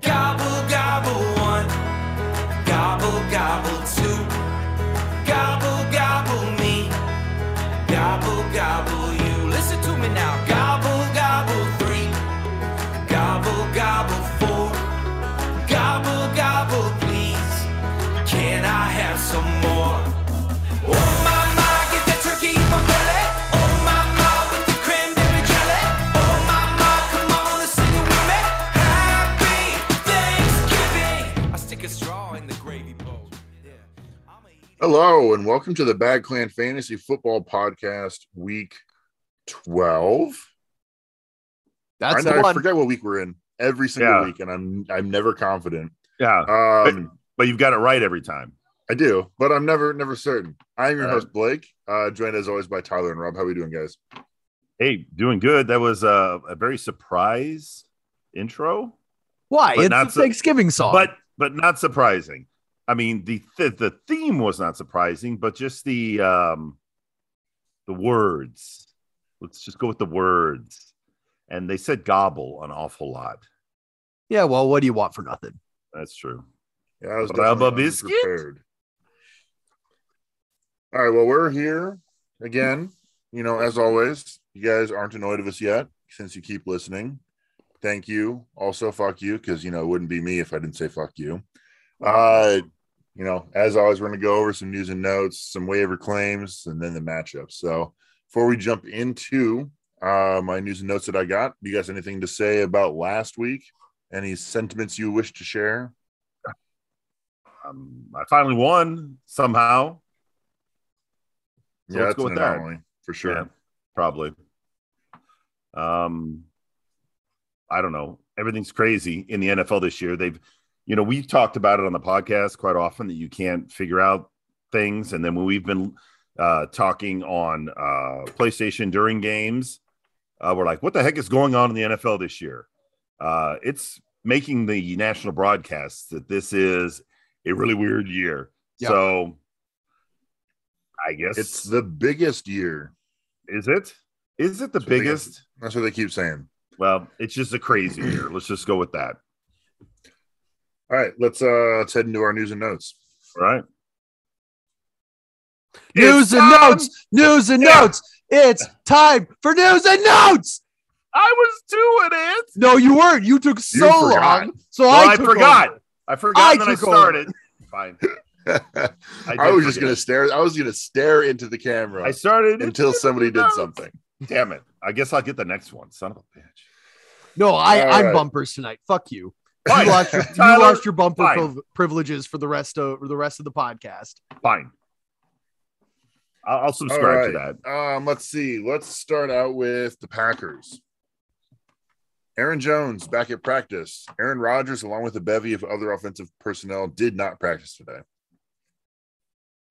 Gobble, gobble Hello, and welcome to the Bad Clan Fantasy Football Podcast, Week 12. That's I, the know, I forget what week we're in every single Yeah. week, and I'm I'm never confident. Yeah, Um, but you've got it right every time. I do, but I'm never never certain. I'm your Uh, host Blake, uh, joined as always by Tyler and Rob. How are we doing, guys? Hey, doing good. That was a, a very surprise intro, Why? It's not a so- Thanksgiving song. but but not surprising. I mean, the the, the theme was not surprising, but just the um the words. Let's just go with the words. And they said gobble an awful lot. yeah, well, what do you want for nothing? That's true. Yeah, I was Rubber definitely biscuit? unprepared. All right, well, we're here again. You know, as always, you guys aren't annoyed of us yet since you keep listening. Thank you. Also, fuck you, because you know it wouldn't be me if I didn't say fuck you. Uh, you know, as always, we're gonna go over some news and notes, some waiver claims, and then the matchups. So before we jump into uh my news and notes that I got, do you guys anything to say about last week? Any sentiments you wish to share? Um, I finally won somehow. So yeah, let's go an with that. anomaly for sure. Yeah, probably. Um, I don't know. Everything's crazy in the NFL this year. They've, you know, we've talked about it on the podcast quite often that you can't figure out things, and then when we've been uh, talking on uh, PlayStation during games, uh, we're like, "What the heck is going on in the NFL this year?" Uh, it's making the national broadcasts that this is a really weird year. Yeah. So, I guess It's the biggest year. is it? Is it the they biggest? That's what they keep saying. Well, it's just a crazy year. Let's just go with that. All right, let's uh let's head into our news and notes. All right. News It's and time. notes. News and Yeah. notes. It's time for news and notes. I was doing it. No, you weren't. You took so forgot. long. So Well, I, I, took forgot. over. I forgot. I and then I took over. started. Fine. I, did was just gonna stare. I was gonna stare into the camera I started until somebody did Notes. something. Damn it! I guess I'll get the next one. Son of a bitch. No, I, All I'm right. bumpers tonight. Fuck you. Fine. You lost your, you lost your bumper fine. privileges for the rest of for the rest of the podcast. Fine. I'll, I'll subscribe to that. Um, let's see. Let's start out with the Packers. Aaron Jones back at practice. Aaron Rodgers, along with a bevy of other offensive personnel, did not practice today.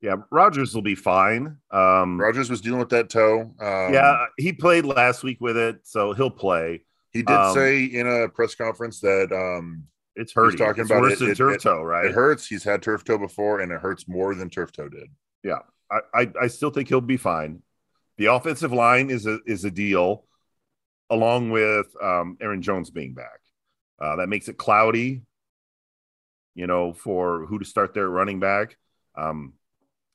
Yeah, Rodgers will be fine. Um, Rodgers was dealing with that toe. Um, yeah, he played last week with it, so he'll play. He did um, say in a press conference that um, It's hurting. He's talking it's about worse it- than it- turf it- toe, right? it hurts. He's had turf toe before, and it hurts more than turf toe did. I, I, I still think he'll be fine. The offensive line is a is a deal, along with um, Aaron Jones being back. Uh, that makes it cloudy, you know, for who to start their running back. Um,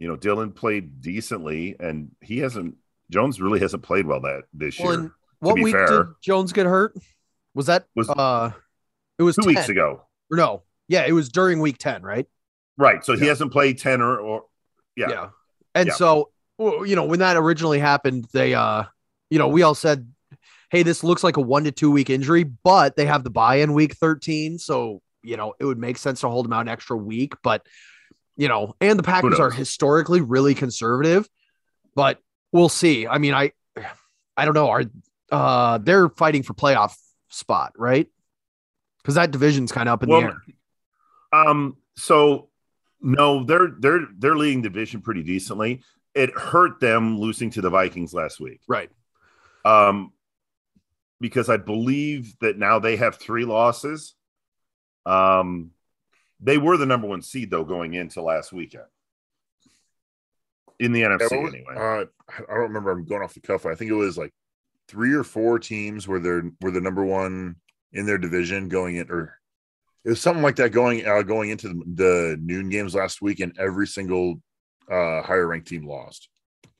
you know, Dylan played decently, and he hasn't. Jones really hasn't played well that this Well, year. What week fair. did Jones get hurt? Was that Was- uh it was Two 10. weeks ago, Or no. Yeah, it was during week 10, right? right? So he hasn't played ten or, or yeah. Yeah. And Yeah. so, well, you know, when that originally happened, they, uh, you know, we all said, hey, this looks like a one to two week injury, but they have the buy in week 13. So, you know, it would make sense to hold him out an extra week. But, you know, and the Packers are historically really conservative, but we'll see. I mean, I, I don't know. Are, uh, they're fighting for playoff spot, right? Because that division's kind of up in Well, the air. Um, so no, they're they're they're leading division pretty decently. It hurt them losing to the Vikings last week. Right. Um, because I believe that now they have three losses. Um, they were the number one seed though going into last weekend in the Yeah, NFC what was- anyway. uh, I don't remember. I'm going off the cuff. I think it was like three or four teams where they're were the number one in their division going in, or It was something like that going uh, going into the, the noon games last week, and every single uh, higher ranked team lost.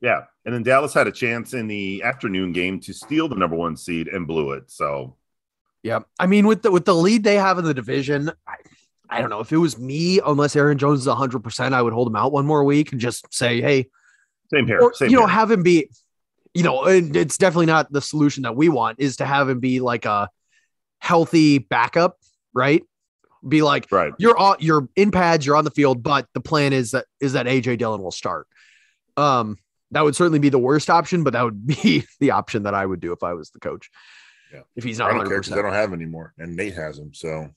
Yeah, and then Dallas had a chance in the afternoon game to steal the number one seed and blew it. So Yeah, I mean with the with the lead they have in the division, I, I don't know if it was me. Unless Aaron Jones is hundred percent, I would hold him out one more week and just say, hey, same here. or same you know, here. have him be, you know, and it's definitely not the solution that we want. Is to have him be like a healthy backup, right? Be like right. you're on, you're in pads, you're on the field, but the plan is that is that AJ Dillon will start. Um, that would certainly be the worst option, but that would be the option that I would do if I was the coach. Yeah. if he's not, I not don't 100. care because I don't have him anymore, and Nate has him. So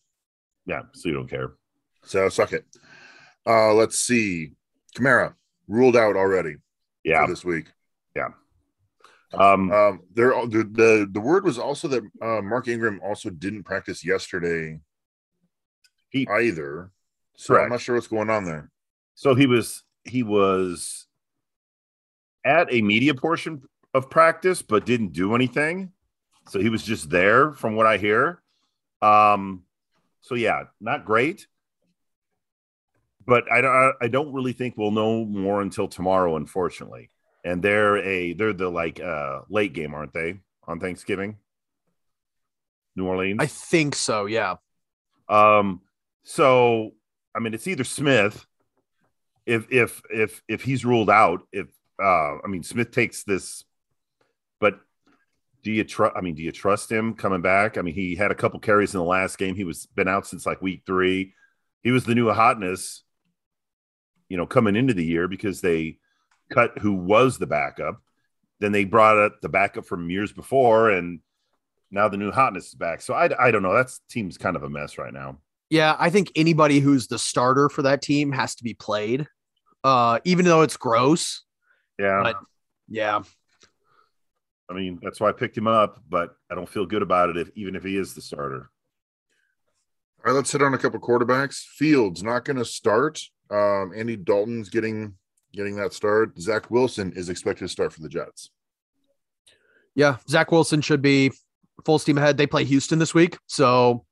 Yeah, so you don't care. so suck it. Uh, let's see. Kamara ruled out already Yeah. for this week. Um, Um, there the, the the word was also that uh, Mark Ingram also didn't practice yesterday He- either. So Correct. I'm not sure what's going on there. so he was he was at a media portion of practice, but didn't do anything. So he was just there, from what I hear. Um, so yeah, not great. But I don't I don't really think we'll know more until tomorrow, unfortunately. And they're a they're the like uh late game, aren't they? On Thanksgiving. New Orleans. I think so. Yeah. Um, so I mean, it's either Smith, if if if if he's ruled out, if uh, I mean Smith takes this, but do you trust? I mean, do you trust him coming back? I mean, he had a couple carries in the last game. He was been out since like week three. He was the new hotness, you know, coming into the year because they cut who was the backup. Then they brought up the backup from years before, and now the new hotness is back. So I, I don't know. That team's kind of a mess right now. Yeah. I think anybody who's the starter for that team has to be played. Uh, even though it's gross. Yeah. But- Yeah. I mean, that's why I picked him up, but I don't feel good about it if even if he is the starter. All right, let's hit on a couple quarterbacks. Fields not going to start. Um, Andy Dalton's getting getting that start. Zach Wilson is expected to start for the Jets. Yeah. Zach Wilson should be full steam ahead. They play Houston this week. So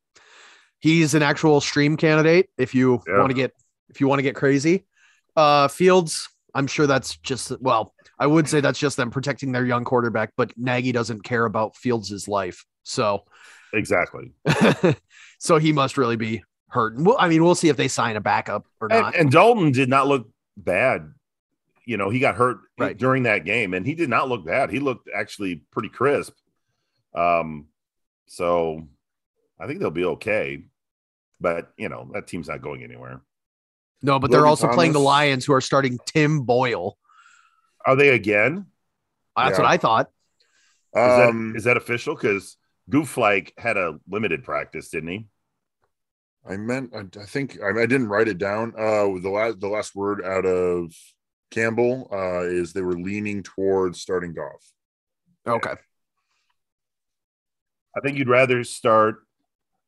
he's an actual stream candidate if you Yeah. want to get if you want to get crazy. Uh Fields, I'm sure that's just well, I would say that's just them protecting their young quarterback, but Nagy doesn't care about Fields' life. So Exactly. so he must really be hurt. Well, I mean, we'll see if they sign a backup or And, not. and Dalton did not look bad. You know, he got hurt Right. during that game, and he did not look bad. He looked actually pretty crisp. Um, so I think they'll be okay. But you know, that team's not going anywhere. no, but they're Logan also playing the Lions who are starting Tim Boyle. Are they again? That's Yeah. what I thought. Is, that, Um, is that official? Because Goff like had a limited practice, didn't he? I meant I, I think I, I didn't write it down. Uh, the last the last word out of Campbell uh, is they were leaning towards starting Goff. Okay. I think you'd rather start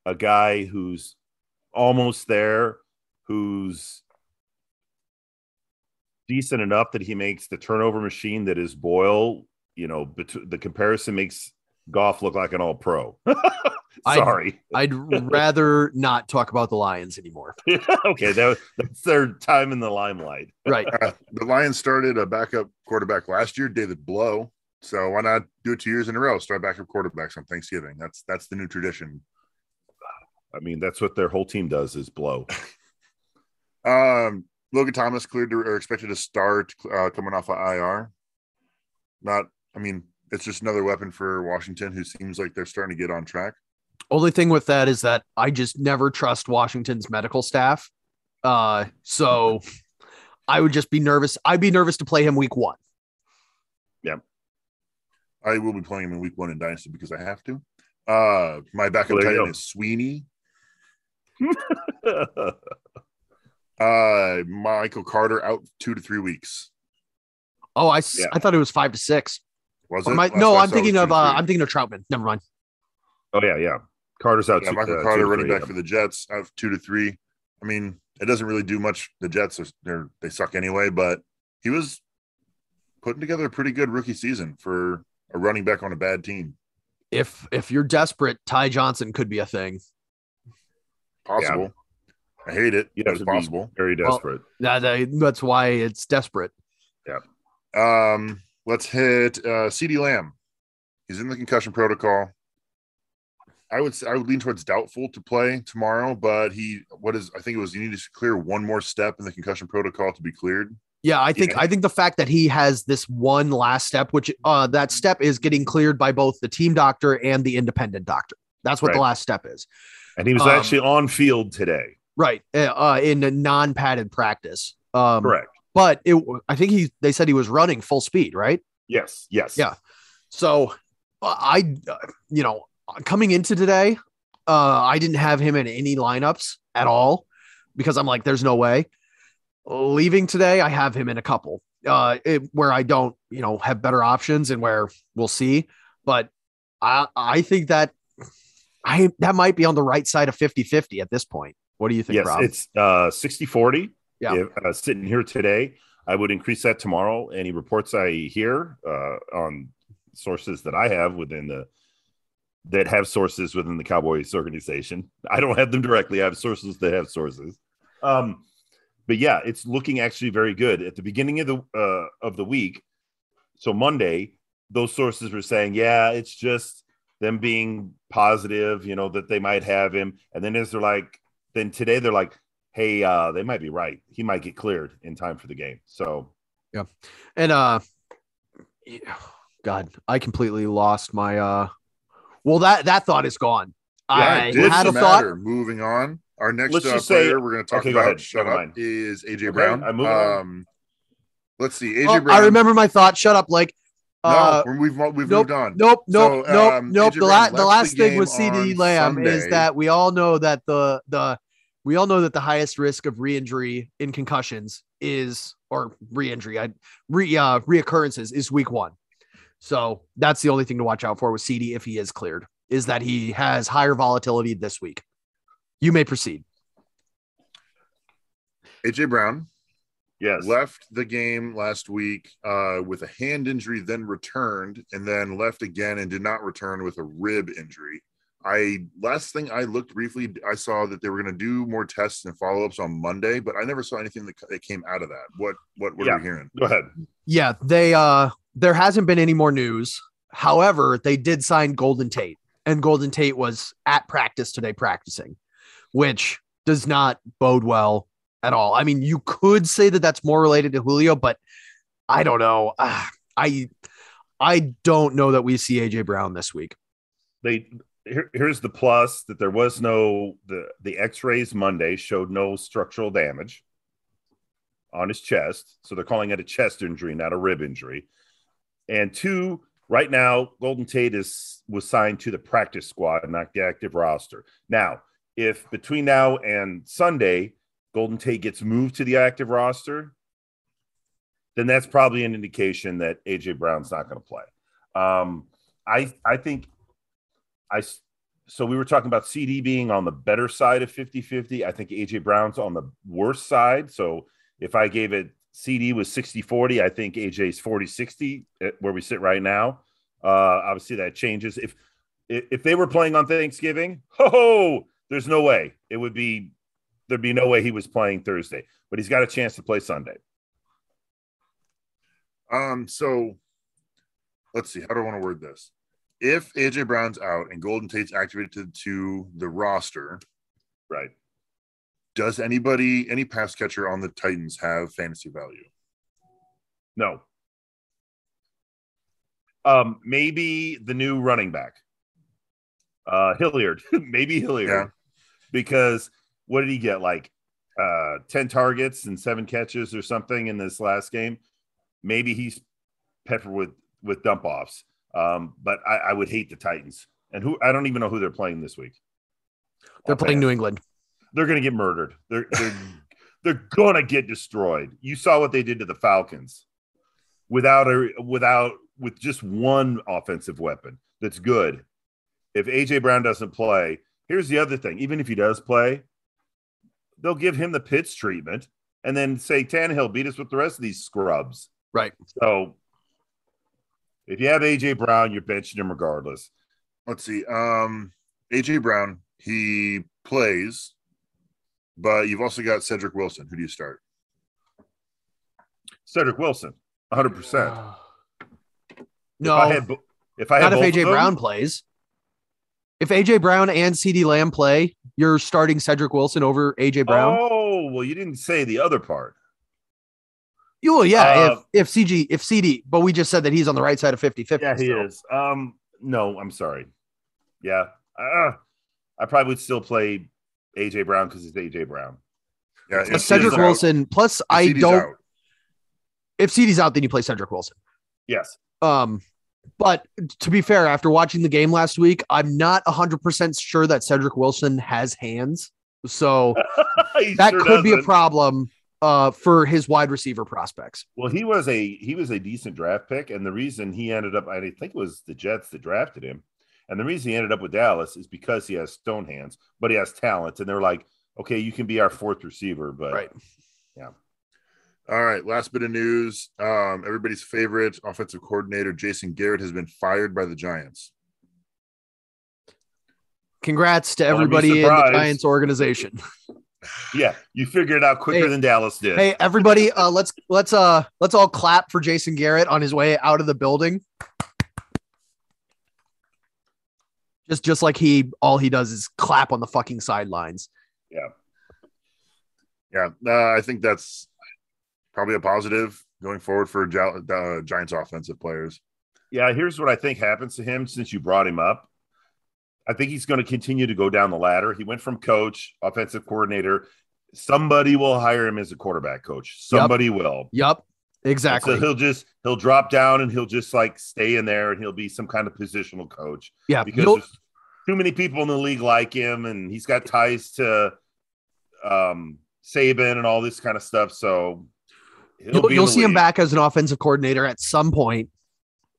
a guy who's almost there, who's decent enough that he makes the turnover machine that is Boyle. You know, bet- the comparison makes Goff look like an all pro. I- Sorry. I'd rather not talk about the Lions anymore. okay, that, that's their time in the limelight. Right. Uh, the Lions started a backup quarterback last year, David Blough. So why not do it two years in a row? Start backup quarterbacks on Thanksgiving. That's that's the new tradition. I mean, that's what their whole team does is blow. Um, Logan Thomas cleared to, or expected to start uh, coming off of IR. Not, I mean, it's just another weapon for Washington, who seems like they're starting to get on track. Only thing with that is that I just never trust Washington's medical staff. Uh, so I would just be nervous. I'd be nervous to play him week one. Yeah. I will be playing him in Week One in Dynasty because I have to. Uh, my backup Well, tight end is Sweeney. Uh, Michael Carter out two to three weeks. Oh, I, Yeah. I thought it was five to six. Was it? my- Last no, I I'm thinking of uh. I'm thinking of Trautman. Never mind. Oh yeah, yeah. Carter's out. yeah, two- Michael uh, Carter to running three, back yeah. for the Jets out two to three. I mean, it doesn't really do much. The Jets are they're, they suck anyway, but he was putting together a pretty good rookie season for a running back on a bad team. If if you're desperate, Ty Johnson could be a thing. Possible. I hate it. You'd but have it's possible. very desperate. That, that- that's why it's desperate. Yeah. Um, let's hit uh CeeDee Lamb. He's in the concussion protocol. I would say I would lean towards doubtful to play tomorrow, but he what is I think it was you need to clear one more step in the concussion protocol to be cleared. Yeah, I think Yeah. I think the fact that he has this one last step, which uh that step is getting cleared by both the team doctor and the independent doctor. That's what the last step is. And he was Um, actually on field today. Right. Uh, uh, in a non-padded practice. Um Correct. but it I think he they said he was running full speed, right? Yes. Yes. Yeah. So uh, I, uh, you know, coming into today, uh, I didn't have him in any lineups at all because I'm like, there's no way. Leaving today, I have him in a couple uh, it, where I don't, you know, have better options and where we'll see. But I, I think that I that might be on the right side of 50 50 at this point. What do you think, Yes. Rob? It's uh 60 40. Yeah. If, uh, sitting here today, I would increase that tomorrow. Any reports I hear uh, on sources that I have within the that have sources within the Cowboys organization. I don't have them directly. I have sources that have sources. Um, but yeah, it's looking actually very good at the beginning of the uh, of the week. So Monday, those sources were saying, yeah, it's just them being positive, you know, that they might have him. And then as they're like, then today they're like, hey, uh, they might be right. He might get cleared in time for the game. So yeah, And uh God, I completely lost my uh well that that thought is gone. I it did had a matter. thought. Moving on. Our next Let's uh, just say- we're going to talk Okay, about. Shut up. mind. Is AJ Okay, Brown. I'm moving on. um, let's see. AJ Oh, Brown. I remember my thought. Shut up, Blake. No, Uh, we've we've nope, moved on. Nope, nope, So, nope, um, nope. AJ The, la- left the the last thing game with CeeDee on Lamb is that we all know that the the we all know that the highest risk of re-injury in concussions is or re-injury, I re uh, reoccurrences is week one. So that's the only thing to watch out for with CeeDee if he is cleared, is that he has higher volatility this week. You may proceed. AJ Brown yes, left the game last week uh, with a hand injury, then returned, and then left again and did not return with a rib injury. I last thing I looked briefly, I saw that they were going to do more tests and follow ups on Monday, but I never saw anything that, that came out of that. What what what Yeah. are we hearing? go ahead. Yeah, they uh there hasn't been any more news. However, they did sign Golden Tate, and Golden Tate was at practice today practicing, which does not bode well at all. I mean, you could say that that's more related to Julio, but I don't know. Ah, I I don't know that we see AJ Brown this week. They here, here's the plus that there was no the the X-rays Monday showed no structural damage on his chest, so they're calling it a chest injury, not a rib injury. And two, right now, Golden Tate is was signed to the practice squad, not the active roster. Now, if between now and Sunday, Golden Tate gets moved to the active roster, then that's probably an indication that AJ Brown's not going to play. Um, I I think I so we were talking about CeeDee being on the better side of 50-50. I think AJ Brown's on the worst side. So if I gave it CeeDee was 60-40, I think AJ's 40-60 where we sit right now. Uh obviously that changes. If if if they were playing on Thanksgiving, ho ho, there's no way. It would be there'd be no way he was playing Thursday, but he's got a chance to play Sunday. Um, so let's see. How do I want to word this? If AJ Brown's out and Golden Tate's activated to the roster, Right. Does anybody, any pass catcher on the Titans have fantasy value? No. Um, maybe the new running back, uh, Hilliard. maybe Hilliard, Yeah. because what did he get? Like uh, ten targets and seven catches or something in this last game. Maybe he's peppered with with dump offs. Um, but I, I would hate the Titans, and who I don't even know who they're playing this week. They're playing New England. They're going to get murdered. They're they're they're going to get destroyed. You saw what they did to the Falcons without a without with just one offensive weapon that's good. If AJ Brown doesn't play, here's the other thing. Even if he does play, they'll give him the Pitts treatment and then say Tannehill beat us with the rest of these scrubs. Right. So if you have AJ Brown, you're benching him regardless. Let's see. Um, AJ Brown, he plays but you've also got Cedric Wilson. Who do you start? Cedric Wilson, 100. percent No, If I had, if I had not if AJ them- Brown plays. If AJ Brown and CeeDee Lamb play, you're starting Cedric Wilson over AJ Brown. Oh well, you didn't say the other part. You well, yeah. Uh, if if CG if CeeDee, but we just said that he's on the right side of 50 50. Yeah, he is. Um, no, I'm sorry. Yeah, uh, I probably would still play AJ Brown because it's AJ Brown. Yeah, Plus Cedric CeeDee's out- Wilson. Plus, if I CeeDee's don't. out. If CeeDee's out, then you play Cedric Wilson. Yes. Um, but to be fair, after watching the game last week, I'm not 100% sure that Cedric Wilson has hands. So that sure could be a problem uh, for his wide receiver prospects. Well, he was a he was a decent draft pick, and the reason he ended up, I think it was the Jets that drafted him, and the reason he ended up with Dallas is because he has stone hands, but he has talent, and they're like, okay, you can be our fourth receiver, but Right. Yeah. All right, last bit of news. Um, everybody's favorite offensive coordinator, Jason Garrett, has been fired by the Giants. Congrats to Don't everybody in the. Giants organization. yeah, you figured it out quicker Hey, than Dallas did. Hey, everybody, uh, let's let's uh let's all clap for Jason Garrett on his way out of the building. Just just like he all he does is clap on the fucking sidelines. Yeah, uh, I think that's probably a positive going forward for Gi- uh, Giants offensive players. Yeah, here's what I think happens to him since you brought him up. I think he's going to continue to go down the ladder. He went from coach, offensive coordinator. Somebody will hire him as a quarterback coach. Somebody will. Yup. Exactly. So he'll just he'll drop down and he'll just like stay in there and he'll be some kind of positional coach yeah. because You'll, there's too many people in the league like him and he's got ties to um Saban and all this kind of stuff. So he'll you'll, be you'll see him back as an offensive coordinator at some point,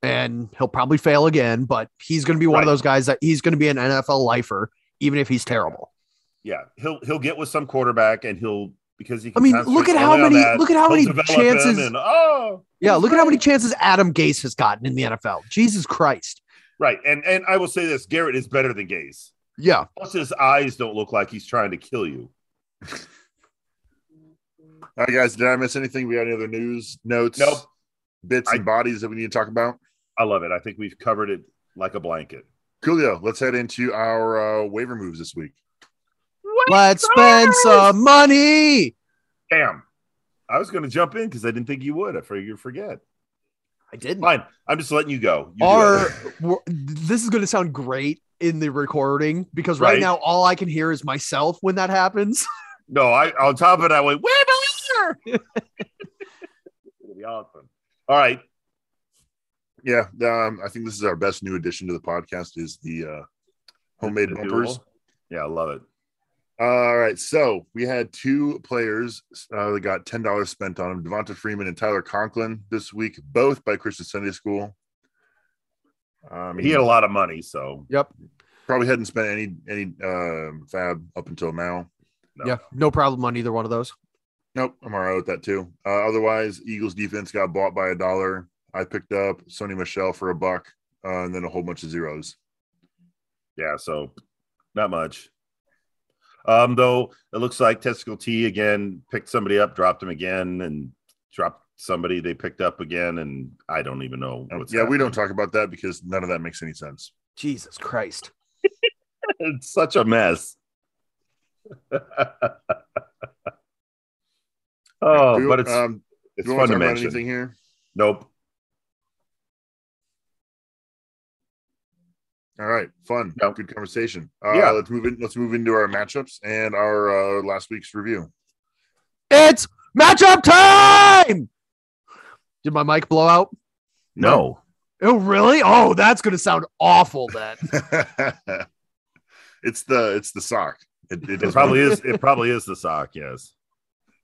and he'll probably fail again, but he's going to be one of those guys that he's going to be an NFL lifer, even if he's terrible. Yeah, he'll he'll get with some quarterback and he'll because he. I mean, look at how many- that, look at how many chances- And, oh, Yeah, he's look at how many chances Adam Gase has gotten in the NFL. Jesus Christ. Right, and and I will say this: Garrett is better than Gase. Yeah. Plus, his eyes don't look like he's trying to kill you. All right, guys, did I miss anything? We got any other news, notes, Nope. bits, and bodies that we need to talk about? I love it. I think we've covered it like a blanket. Coolio, let's head into our uh, waiver moves this week. Let's spend some money. Damn, I was going to jump in because I didn't think you would. I figured you'd forget. I didn't. Fine, I'm just letting you go. You Our, this is going to sound great in the recording because right, Right. now all I can hear is myself when that happens. no, I on top of it, I went waiver. It's gonna be awesome. All right, Yeah, um, I think this is our best new addition to the podcast is the uh, homemade The bumpers. duel. Yeah, I love it. All right, so we had two players uh, that got ten dollars spent on them: Devonta Freeman and Tyler Conklin this week, both by Christian Sunday School. Um, He had a lot of money, so Yep. probably hadn't spent any any um FAAB up until now. No. Yeah. No problem on either one of those. Nope, I'm all right with that too. Uh, otherwise, Eagles defense got bought by a dollar. I picked up Sony Michel for a buck, uh, and then a whole bunch of zeros. yeah, so not much. Um, though it looks like Testicle T again picked somebody up, dropped him again, and dropped somebody they picked up again, and I don't even know what's yeah, we don't talk about that because none of that makes any sense. Jesus Christ. it's such a mess. oh, Do- but it's um, it's do you fun want to to talk about mention. anything here? Nope. All right, fun, good conversation. Uh, Yeah. let's move in. Let's move into our matchups and our uh, last week's review. It's matchup time. Did my mic blow out? No. Oh, really? Oh, that's going to sound awful then. it's the it's the sock. It, it It probably is. It probably is the sock. Yes.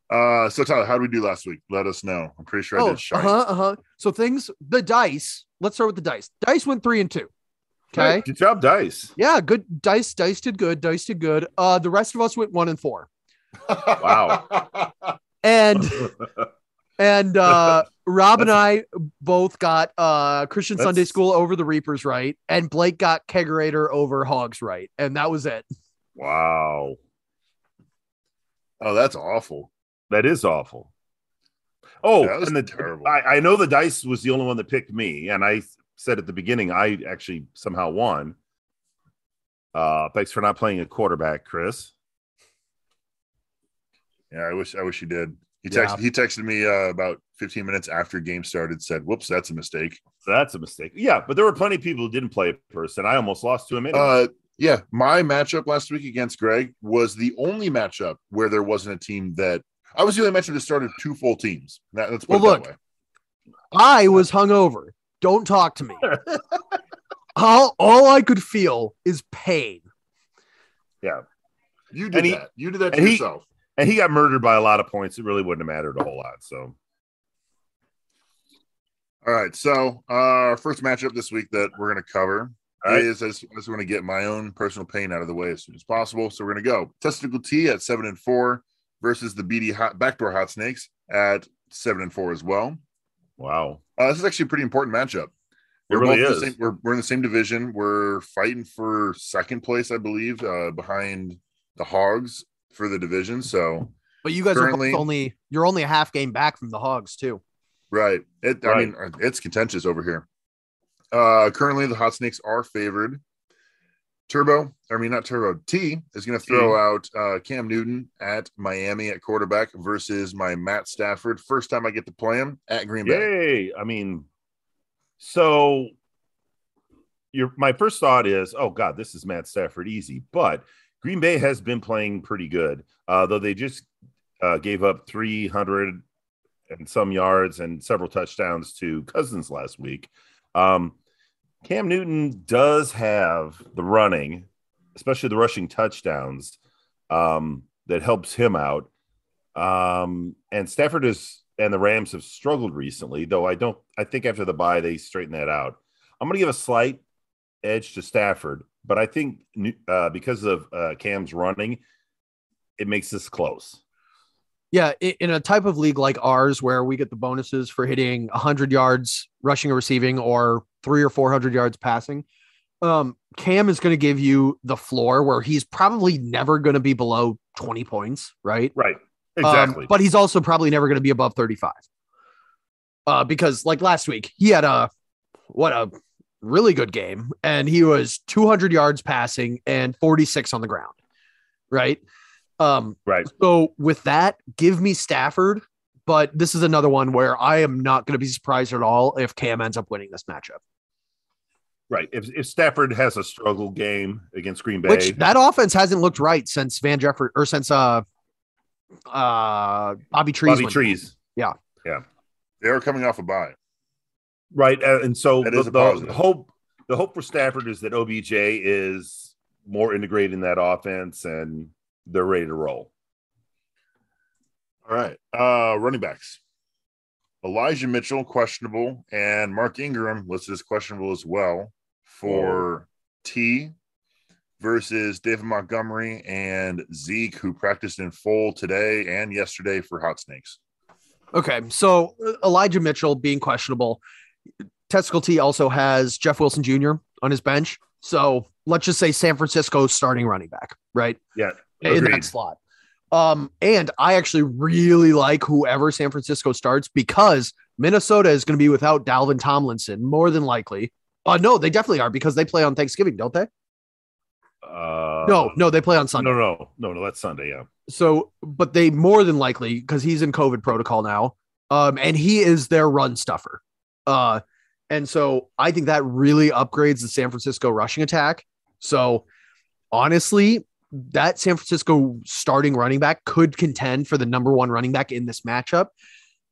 Uh, so Tyler, how did we do last week? Let us know. I'm pretty sure I oh, did shite. uh-huh, uh-huh. So things, the dice, let's start with the dice. Dice went three and two. Okay. Good job, Dice. Yeah, good. Dice, dice did good. Dice did good. Uh, the rest of us went one and four. Wow. And and uh Rob and I both got uh Christian That's- Sunday School over the Reapers right, and Blake got Kegerator over Hogs right, and that was it. wow. Oh, that's awful. That is awful. Oh, That was and the, terrible. I, I know the dice was the only one that picked me, and I said at the beginning I actually somehow won. Uh, thanks for not playing a quarterback, Chris. Yeah, I wish I wish he did. He Yeah. texted he texted me uh, about 15 minutes after game started, said, Whoops, that's a mistake. That's a mistake. Yeah, but there were plenty of people who didn't play first, and I almost lost to him anyway. Uh yeah, my matchup last week against Greg was the only matchup where there wasn't a team that I was the only matchup that started two full teams. That, let's put Well, it that look, way. I was hungover. Don't talk to me. all, all I could feel is pain. Yeah. You did and he- that. You did that to and he- yourself. and he got murdered by a lot of points. It really wouldn't have mattered a whole lot. So All right. So uh, our first matchup this week that we're going to cover All right. is I just, I just want to get my own personal pain out of the way as soon as possible. So we're going to go Testicle T at seven and four versus the BD hot, backdoor hot snakes at seven and four as well. Wow. Uh, this is actually a pretty important matchup. It really both in the is. same- we're, we're in the same division. We're fighting for second place, I believe, uh, behind the Hogs for the division. So But you guys Currently- are only you're only a half game back from the Hogs too. Right. It. I mean, uh, it's contentious over here. Uh, currently, the Hot Snakes are favored. Turbo, I mean not Turbo. T is going to throw out uh, Cam Newton at Miami at quarterback versus my Matt Stafford. First time I get to play him at Green Bay. Yay. I mean, so your my first thought is, oh God, this is Matt Stafford easy. But Green Bay has been playing pretty good, uh, though they just uh, gave up 300 and some yards and several touchdowns to Cousins last week. Um, Cam Newton does have the running, especially the rushing touchdowns, um, that helps him out. Um, and Stafford is and the Rams have struggled recently, though I don't I think after the bye they straighten that out. I'm going to give a slight edge to Stafford, but I think uh, because of uh, Cam's running, it makes this close. Yeah, in a type of league like ours where we get the bonuses for hitting 100 yards rushing or receiving or 3 or 400 yards passing, um Cam is going to give you the floor where he's probably never going to be below 20 points, right? Right. Um, Exactly. but he's also probably never going to be above 35. Uh, because like last week, he had a what a really good game, and he was 200 yards passing and 46 on the ground, right? Um, right. so with that, give me Stafford, but this is another one where I am not going to be surprised at all if Cam ends up winning this matchup. Right. If, if Stafford has a struggle game against Green Bay, Which that offense hasn't looked right since Van Jefferson or since uh uh Bobby Trees. Bobby Trees. Yeah. Yeah. They are coming off a bye. Right. uh, and so That the, is a the positive. hope the hope for Stafford is that OBJ is more integrated in that offense and they're ready to roll. All right. Uh, running backs. Elijah Mitchell, questionable, and Mark Ingram listed as questionable as well for T versus David Montgomery and Zeke, who practiced in full today and yesterday for Hot Snakes. Okay, so Elijah Mitchell being questionable. Testicle T also has Jeff Wilson Jr. on his bench. So let's just say San Francisco starting running back, right? Yeah. In that slot. Um, and I actually really like whoever San Francisco starts because Minnesota is going to be without Dalvin Tomlinson more than likely. Uh, no, they definitely are because they play on Thanksgiving, don't they? Uh, No, no, they play on Sunday. No, no, no, no. That's Sunday. Yeah. So, but they more than likely because he's in COVID protocol now, um, and he is their run stuffer. Uh, and so I think that really upgrades the San Francisco rushing attack. So, honestly, that San Francisco starting running back could contend for the number one running back in this matchup.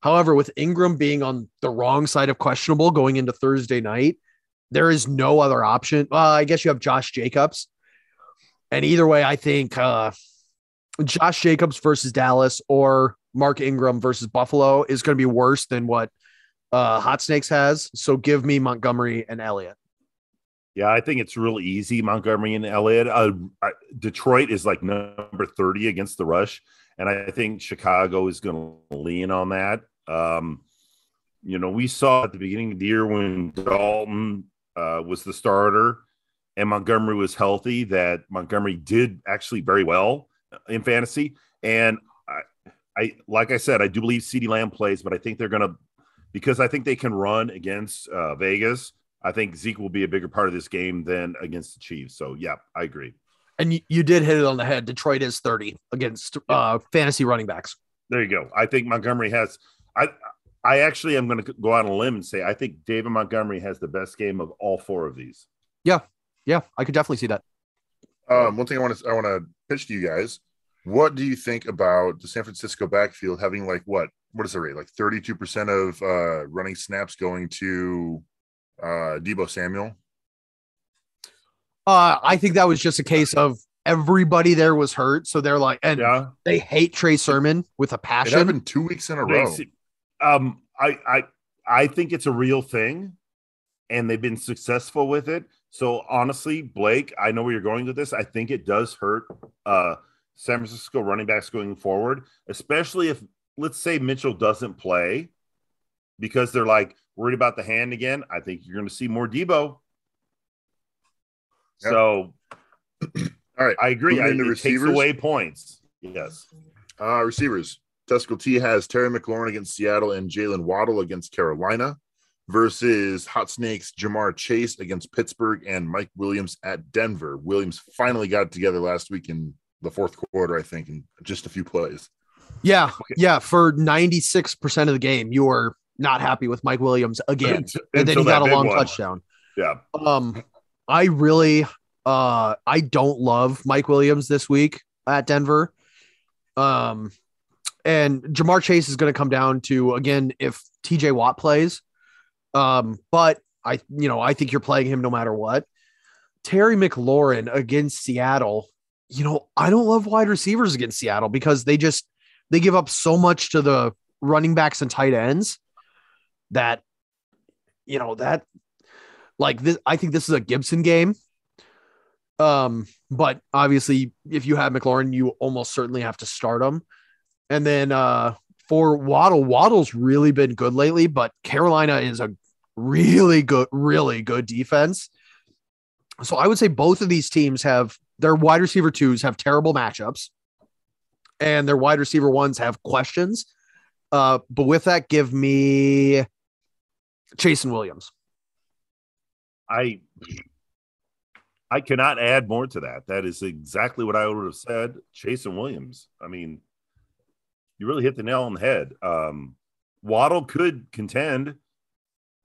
However, with Ingram being on the wrong side of questionable going into Thursday night, there is no other option. Uh, I guess you have Josh Jacobs. And either way, I think uh, Josh Jacobs versus Dallas or Mark Ingram versus Buffalo is going to be worse than what uh, Hot Snakes has. So give me Montgomery and Elliott. Yeah, I think it's real easy. Montgomery and Elliott. Uh, I- Detroit is like number 30 against the rush. And I think Chicago is going to lean on that. Um, you know, we saw at the beginning of the year when Dalton uh, was the starter and Montgomery was healthy that Montgomery did actually very well in fantasy. And I like I said, I do believe CeeDee Lamb plays, but I think they're gonna because I think they can run against uh, Vegas. I think Zeke will be a bigger part of this game than against the Chiefs. So yeah, I agree. And you, you did hit it on the head. Detroit is 30 against uh, fantasy running backs. There you go. I think Montgomery has. I I actually am going to go out on a limb and say I think David Montgomery has the best game of all four of these. Yeah, yeah, I could definitely see that. Um, one thing I want to I want to pitch to you guys. What do you think about the San Francisco backfield having like what what is the rate like thirty two percent of uh, running snaps going to uh, Deebo Samuel? Uh, I think that was just a case of everybody there was hurt, so they're like, and Yeah, they hate Trey Sermon with a It passion. happened two weeks in a row. Um, I I I think it's a real thing, and they've been successful with it. So honestly, Blake, I know where you're going with this. I think it does hurt uh, San Francisco running backs going forward, especially if let's say Mitchell doesn't play because they're like worried about the hand again. I think you're going to see more Deebo. Yep. So All right, I agree. Moving I, into it takes receivers? away points. Yes. Uh, receivers. Tesco T has Terry McLaurin against Seattle and Jaylen Waddle against Carolina versus Hot Snakes Ja'Marr Chase against Pittsburgh and Mike Williams at Denver. Williams finally got together last week in the fourth quarter, I think, in just a few plays. yeah, yeah. For 96% of the game, you were not happy with Mike Williams again. and then he got a long one. touchdown. Yeah. Um, I really, uh, I don't love Mike Williams this week at Denver. Um, and Ja'Marr Chase is going to come down to again if TJ Watt plays. Um, but I, you know, I think you're playing him no matter what. Terry McLaurin against Seattle. You know, I don't love wide receivers against Seattle because they just they give up so much to the running backs and tight ends that you know that like this I think this is a Gibson game. Um, but obviously if you have McLaurin, you almost certainly have to start him. And then uh for Waddle, Waddle's really been good lately, but Carolina is a really good, really good defense. So I would say both of these teams have their wide receiver twos have terrible matchups, and their wide receiver ones have questions. Uh, but with that, give me Jason Williams. I I cannot add more to that. That is exactly what I would have said. Jason Williams. I mean, you really hit the nail on the head. Um, Waddle could contend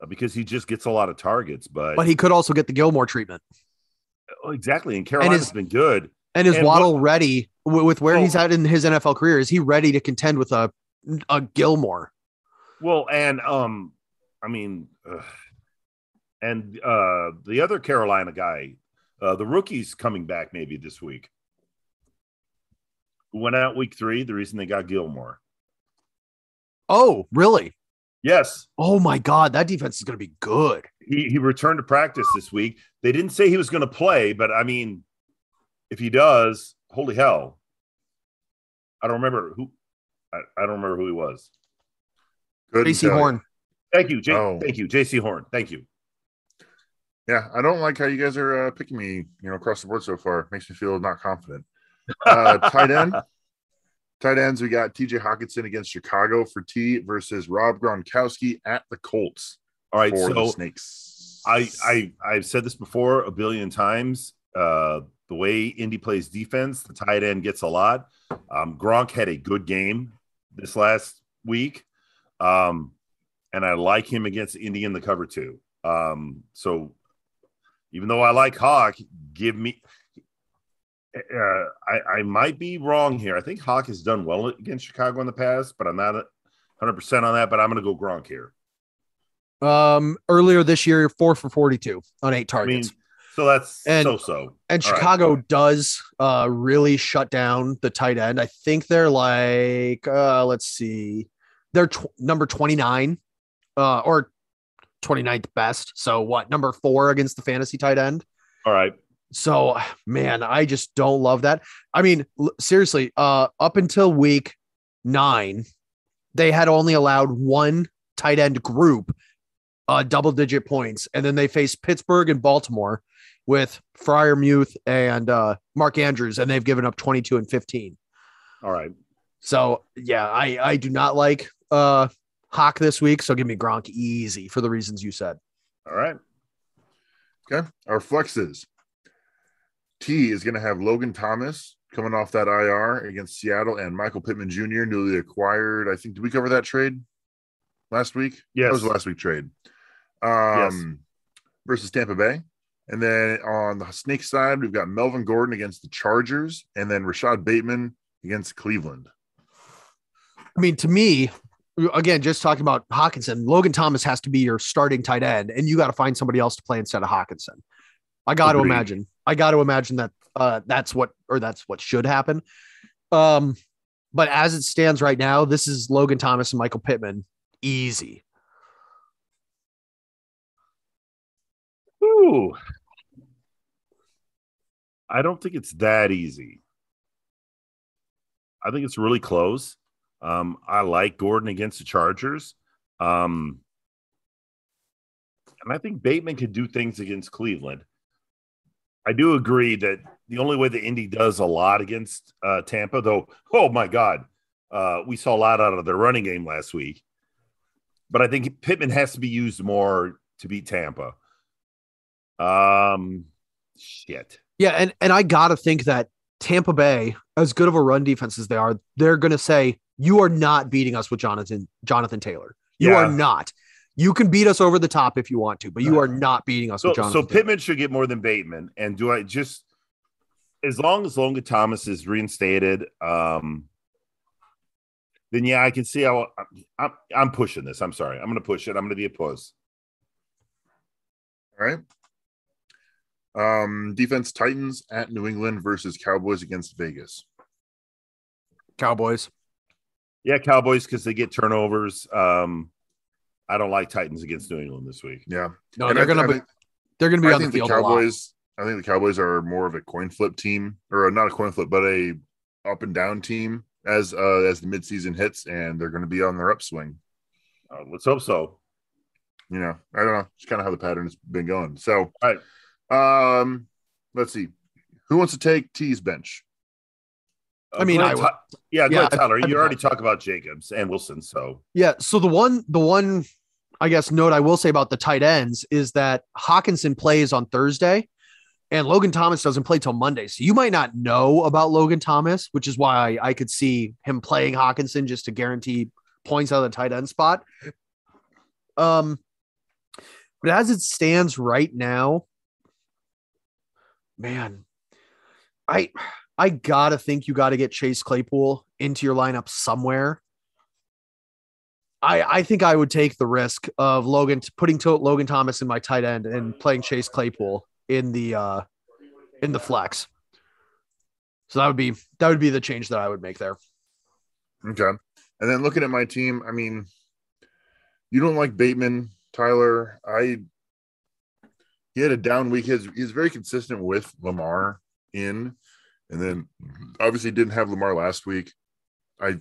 uh, because he just gets a lot of targets, but, But he could also get the Gilmore treatment. Oh, exactly. And Carolina's his- been good. And is And Waddle ready with where Oh. he's at in his NFL career? Is he ready to contend with a a Gilmore? Well, and um, I mean, ugh. and uh, the other Carolina guy, uh, the rookie's coming back maybe this week. Went out week three? The reason they got Gilmore. Oh, really? Yes, Oh my God, that defense is going to be good. he, he returned to practice this week. They didn't say he was going to play, but I mean, if he does, holy hell! I don't remember who. I, I don't remember who he was. Good. Jaycee Horn. Thank you, J- Oh. thank you, Jaycee Horn. Thank you. Yeah, I don't like how you guys are uh, picking me, you know, across the board so far. Makes me feel not confident. Uh, tight end, tight ends. We got T.J. Hockenson against Chicago for T versus Rob Gronkowski at the Colts All right, for the so Snakes. I I I've said this before a billion times. Uh, the way Indy plays defense, the tight end gets a lot. Um, Gronk had a good game this last week, um, and I like him against Indy in the cover too. Um, so even though I like Hawk, give me. Uh, I, I might be wrong here. I think Hawk has done well against Chicago in the past, but I'm not 100% on that. But I'm going to go Gronk here. Um, earlier this year, four for 42 on eight I mean, targets. so that's And- so so. and all right. Chicago does uh really shut down the tight end. I think they're like uh let's see. They're tw- number 29 uh or 29th best. So what? Number 4 against the fantasy tight end. All right. So man, I just don't love that. I mean, l- seriously, uh up until week 9, they had only allowed one tight end group uh double digit points and then they faced Pittsburgh and Baltimore with Freiermuth and uh Mark Andrews and they've given up 22 and 15. All right. So yeah, I I do not like uh Hawk this week. So give me Gronk easy for the reasons you said. All right. Okay. Our flexes. T is going to have Logan Thomas coming off that IR against Seattle and Michael Pittman Jr. newly acquired. I think did we cover that trade last week? Yes. That was the last week trade. Um versus Tampa Bay. And then on the snake side, we've got Melvin Gordon against the Chargers, and then Rashod Bateman against Cleveland. I mean, to me, again, just talking about Hockenson, Logan Thomas has to be your starting tight end, and you got to find somebody else to play instead of Hockenson. I got to imagine. I got to imagine that uh, that's what or that's what should happen. Um, but as it stands right now, this is Logan Thomas and Michael Pittman. Easy. Ooh. I don't think it's that easy. I think it's really close. Um, I like Gordon against the Chargers. Um, and I think Bateman could do things against Cleveland. I do agree that the only way that Indy does a lot against uh, Tampa, though, oh my God, uh, we saw a lot out of their running game last week. But I think Pittman has to be used more to beat Tampa. Um, shit. Yeah, and and I gotta think that Tampa Bay, as good of a run defense as they are, they're gonna say you are not beating us with Jonathan Jonathan Taylor. You Yeah. are not. You can beat us over the top if you want to, but you are not beating us So, with Jonathan. so Taylor. Pittman should get more than Bateman. And do I just, as long as Logan Thomas is reinstated, um, then yeah, I can see how I'm, I'm, I'm pushing this. I'm sorry. I'm going to push it. I'm going to be a puss. All right. Um, defense Titans at New England versus Cowboys against Vegas. Cowboys. Yeah, Cowboys because they get turnovers. Um, I don't like Titans against New England this week. Yeah. No, And they're I- gonna be think- they're gonna be I on the think the field a lot. Cowboys. I think the Cowboys are more of a coin flip team, or not a coin flip, but a up and down team as uh, as the midseason hits, and they're going to be on their upswing. Uh, let's hope so. You know, I don't know. It's kind of how the pattern has been going. So, all right. um, let's see. Who wants to take T's bench? I mean, I ahead, would- Ty- yeah, Yeah, Tyler. I'd- you I'd- already talked about Jacobs and Wilson, so Yeah. So the one, the one, I guess, note I will say about the tight ends is that Hockenson plays on Thursday and Logan Thomas doesn't play till Monday. So you might not know about Logan Thomas, which is why I, I could see him playing Hockenson just to guarantee points out of the tight end spot. Um, but as it stands right now, man, I I gotta think you gotta get Chase Claypool into your lineup somewhere. I, I think I would take the risk of Logan putting to Logan Thomas in my tight end and playing Chase Claypool in the uh in the flex. So that would be that would be the change that I would make there. Okay. And then looking at my team, I mean, you don't like Bateman, Tyler. I he had a down week. He's he's very consistent with Lamar in, and then obviously didn't have Lamar last week. I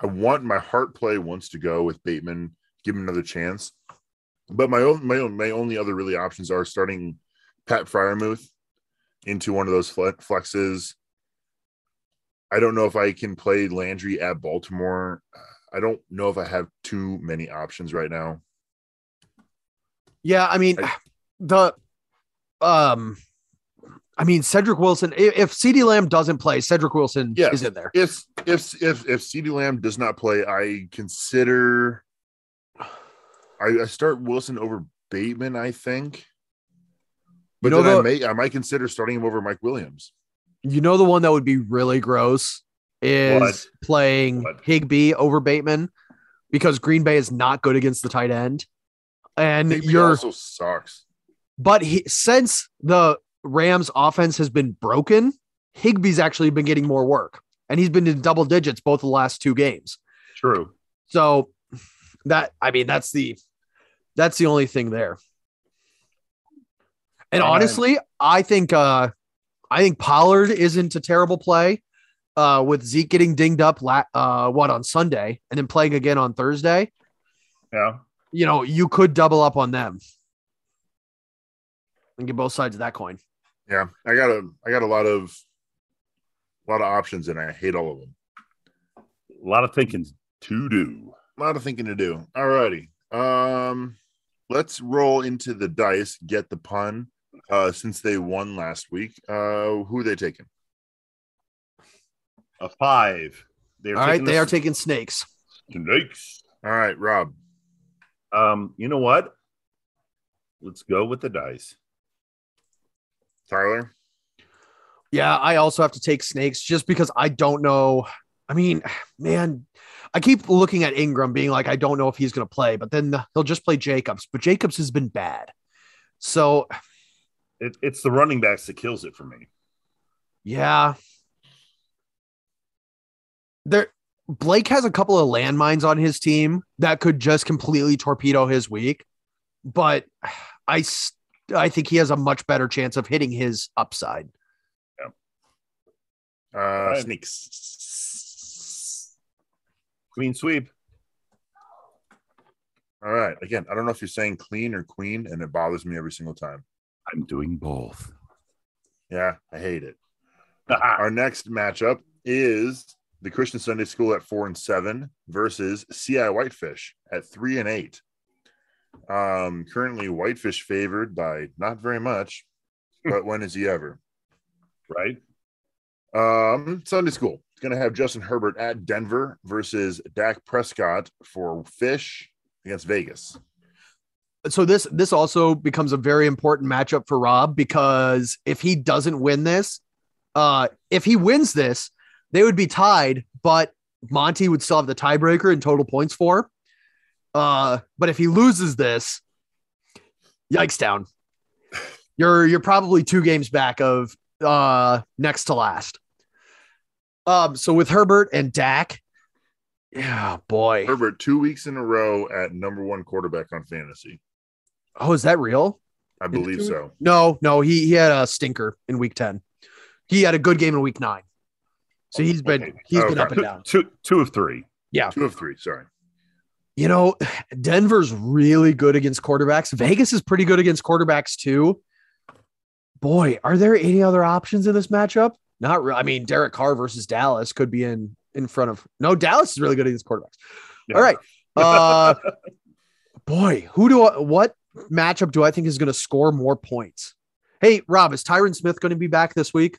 I want my heart play wants to go with Bateman, give him another chance. But my own my own my only other really options are starting Pat Freiermuth into one of those fle- flexes. I don't know if I can play Landry at Baltimore. I don't know if I have too many options right now. Yeah, I mean I- the um I mean Cedric Wilson if, CeeDee Lamb doesn't play, Cedric Wilson is in there. If if if if CeeDee Lamb does not play, I consider I, I start Wilson over Bateman. I think, but know then I may I might consider starting him over Mike Williams. You know the one that would be really gross is What? playing What? Higbee over Bateman because Green Bay is not good against the tight end. And Higbee you're also sucks. but he since the Rams offense has been broken, Higbee's actually been getting more work and he's been in double digits both the last two games. true. So that I mean that's the that's the only thing there. And honestly, I think uh I think Pollard isn't a terrible play. Uh with Zeke getting dinged up la- uh what on Sunday and then playing again on Thursday. Yeah. You know, you could double up on them. And get both sides of that coin. Yeah, I got a I got a lot of a lot of options, and I hate all of them. A lot of thinking to do. A lot of thinking to do. All righty. Um, let's roll into the dice. Get the pun. Uh, since they won last week, uh, who are they taking? A five. They're All right, they the are taking snakes. snakes. All right, Rob. Um, you know what? Let's go with the dice. Tyler. Yeah, I also have to take snakes just because I don't know. I mean, man, I keep looking at Ingram being like, I don't know if he's going to play, but then he'll just play Jacobs. But Jacobs has been bad. So, It, it's the running backs that kills it for me. yeah. There, Blake has a couple of landmines on his team that could just completely torpedo his week, but I, I think he has a much better chance of hitting his upside. Yeah. Uh, right. Sneaks. Queen sweep. All right. Again, I don't know if you're saying clean or queen, and it bothers me every single time. I'm doing both. Yeah, I hate it. Our next matchup is the Christian Sunday School at four and seven versus CI Whitefish at three and eight. Um, currently Whitefish favored by not very much, but when is he ever? right? Um, Sunday School is going to have Justin Herbert at Denver versus Dak Prescott for Fish against Vegas. so this this also becomes a very important matchup for Rob because if he doesn't win this, uh, if he wins this, they would be tied, but Monty would still have the tiebreaker in total points for. Uh, but if he loses this, yikes down. You're you're probably two games back of uh next to last. Um, so with Herbert and Dak, yeah, boy. Herbert two weeks in a row at number one quarterback on fantasy. Oh, is that real? I believe so. No, no, he he had a stinker in week 10. He had a good game in week nine. So he's been Okay. he's Oh, been up and down. Two, two of three. Yeah. Two of three. Sorry. You know, Denver's really good against quarterbacks. Vegas is pretty good against quarterbacks too. Boy, are there any other options in this matchup? Not really. I mean, Derek Carr versus Dallas could be in in front of. No, Dallas is really good against quarterbacks. Yeah. All right. Uh boy, who do I what matchup do I think is going to score more points? Hey, Rob, is Tyron Smith going to be back this week?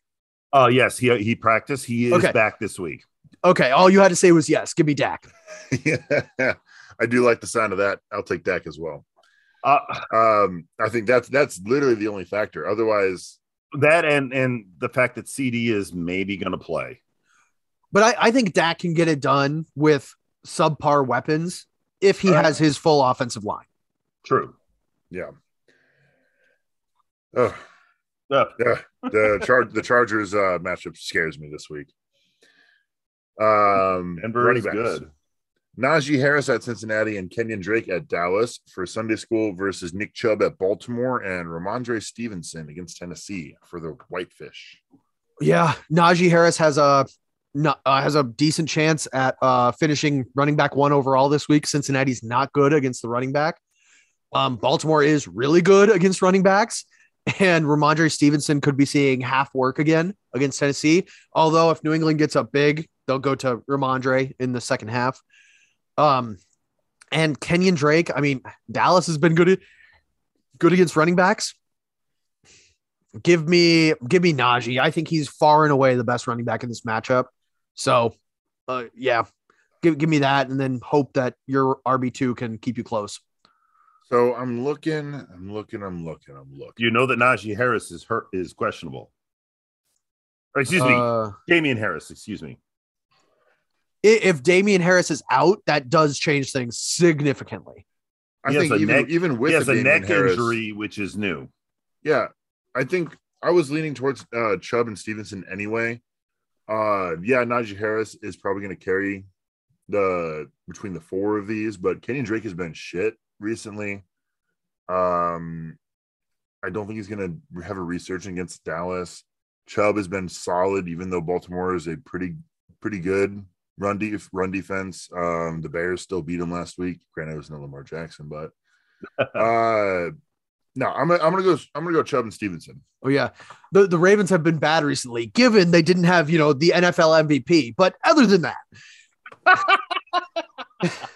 Oh, yes. He, he practiced. He is Okay. back this week. Okay, all you had to say was yes. Give me Dak. yeah, I do like the sound of that. I'll take Dak as well. Uh, Um, I think that's that's literally the only factor. Otherwise, that and and the fact that CeeDee is maybe going to play. But I, I think Dak can get it done with subpar weapons if he All right. has his full offensive line. True. yeah. Oh, Uh, yeah. The charge the Chargers uh matchup scares me this week. Um, Denver running is backs. good. Najee Harris at Cincinnati and Kenyon Drake at Dallas for Sunday School versus Nick Chubb at Baltimore and Rhamondre Stevenson against Tennessee for the Whitefish. Yeah, Najee Harris has a uh, has a decent chance at uh, finishing running back one overall this week. Cincinnati's not good against the running back. Um, Baltimore is really good against running backs, and Rhamondre Stevenson could be seeing half work again against Tennessee. Although if New England gets up big, they'll go to Rhamondre in the second half. Um, and Kenyon Drake. I mean, Dallas has been good good against running backs. Give me give me Najee. I think he's far and away the best running back in this matchup. So, uh, yeah, give give me that, and then hope that your RB two can keep you close. So I'm looking, I'm looking, I'm looking, I'm looking. You know that Najee Harris is hurt is questionable. Or excuse me, Uh, Damien Harris. Excuse me. I- if Damien Harris is out, that does change things significantly. I He has think a even neck- even with he has a neck Harris- injury, which is new. Yeah, I think I was leaning towards uh, Chubb and Stevenson anyway. Uh, yeah, Najee Harris is probably going to carry the between the four of these, but Kenyon Drake has been shit recently. Um, I don't think he's going to have a resurgence against Dallas. Chubb has been solid, even though Baltimore is a pretty pretty good run def- run defense. Um, the Bears still beat him last week. Granted, it was no Lamar Jackson, but uh, no, I'm gonna, I'm gonna go I'm gonna go Chubb and Stevenson. Oh yeah, the the Ravens have been bad recently. Given they didn't have you know the NFL MVP, but other than that,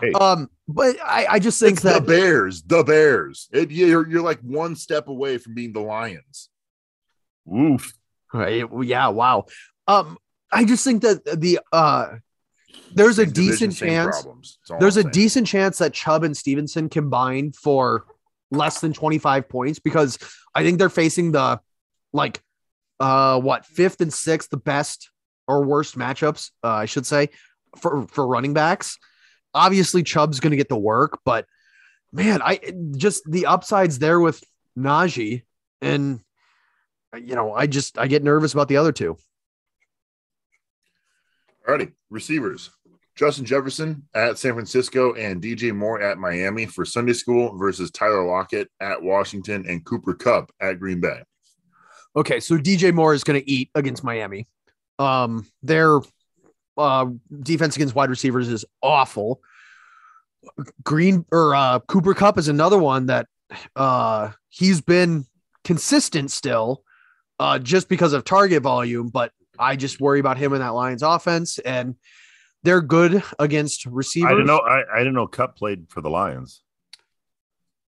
Hey. Um, but I, I just think It's the Bears, the Bears. It, you're you're like one step away from being the Lions. Oof. Right, yeah, wow. Um, I just think that the uh there's a decent chance Problems. That's all there's I'm a saying. decent chance that Chubb and Stevenson combine for less than 25 points because I think they're facing the like uh what fifth and sixth the best or worst matchups, uh, I should say, for for running backs. Obviously, Chubb's gonna get the work, but man, I just the upsides there with Najee and you know, I just I get nervous about the other two. Alrighty, receivers. Justin Jefferson at San Francisco and DJ Moore at Miami for Sunday school versus Tyler Lockett at Washington and Cooper Kupp at Green Bay. Okay, so DJ Moore is going to eat against Miami. Um, their uh, defense against wide receivers is awful. Green or uh, Cooper Kupp is another one that uh, he's been consistent still, uh, just because of target volume. But I just worry about him in that Lions offense, and they're good against receivers. I didn't know. I, I didn't know Kupp played for the Lions.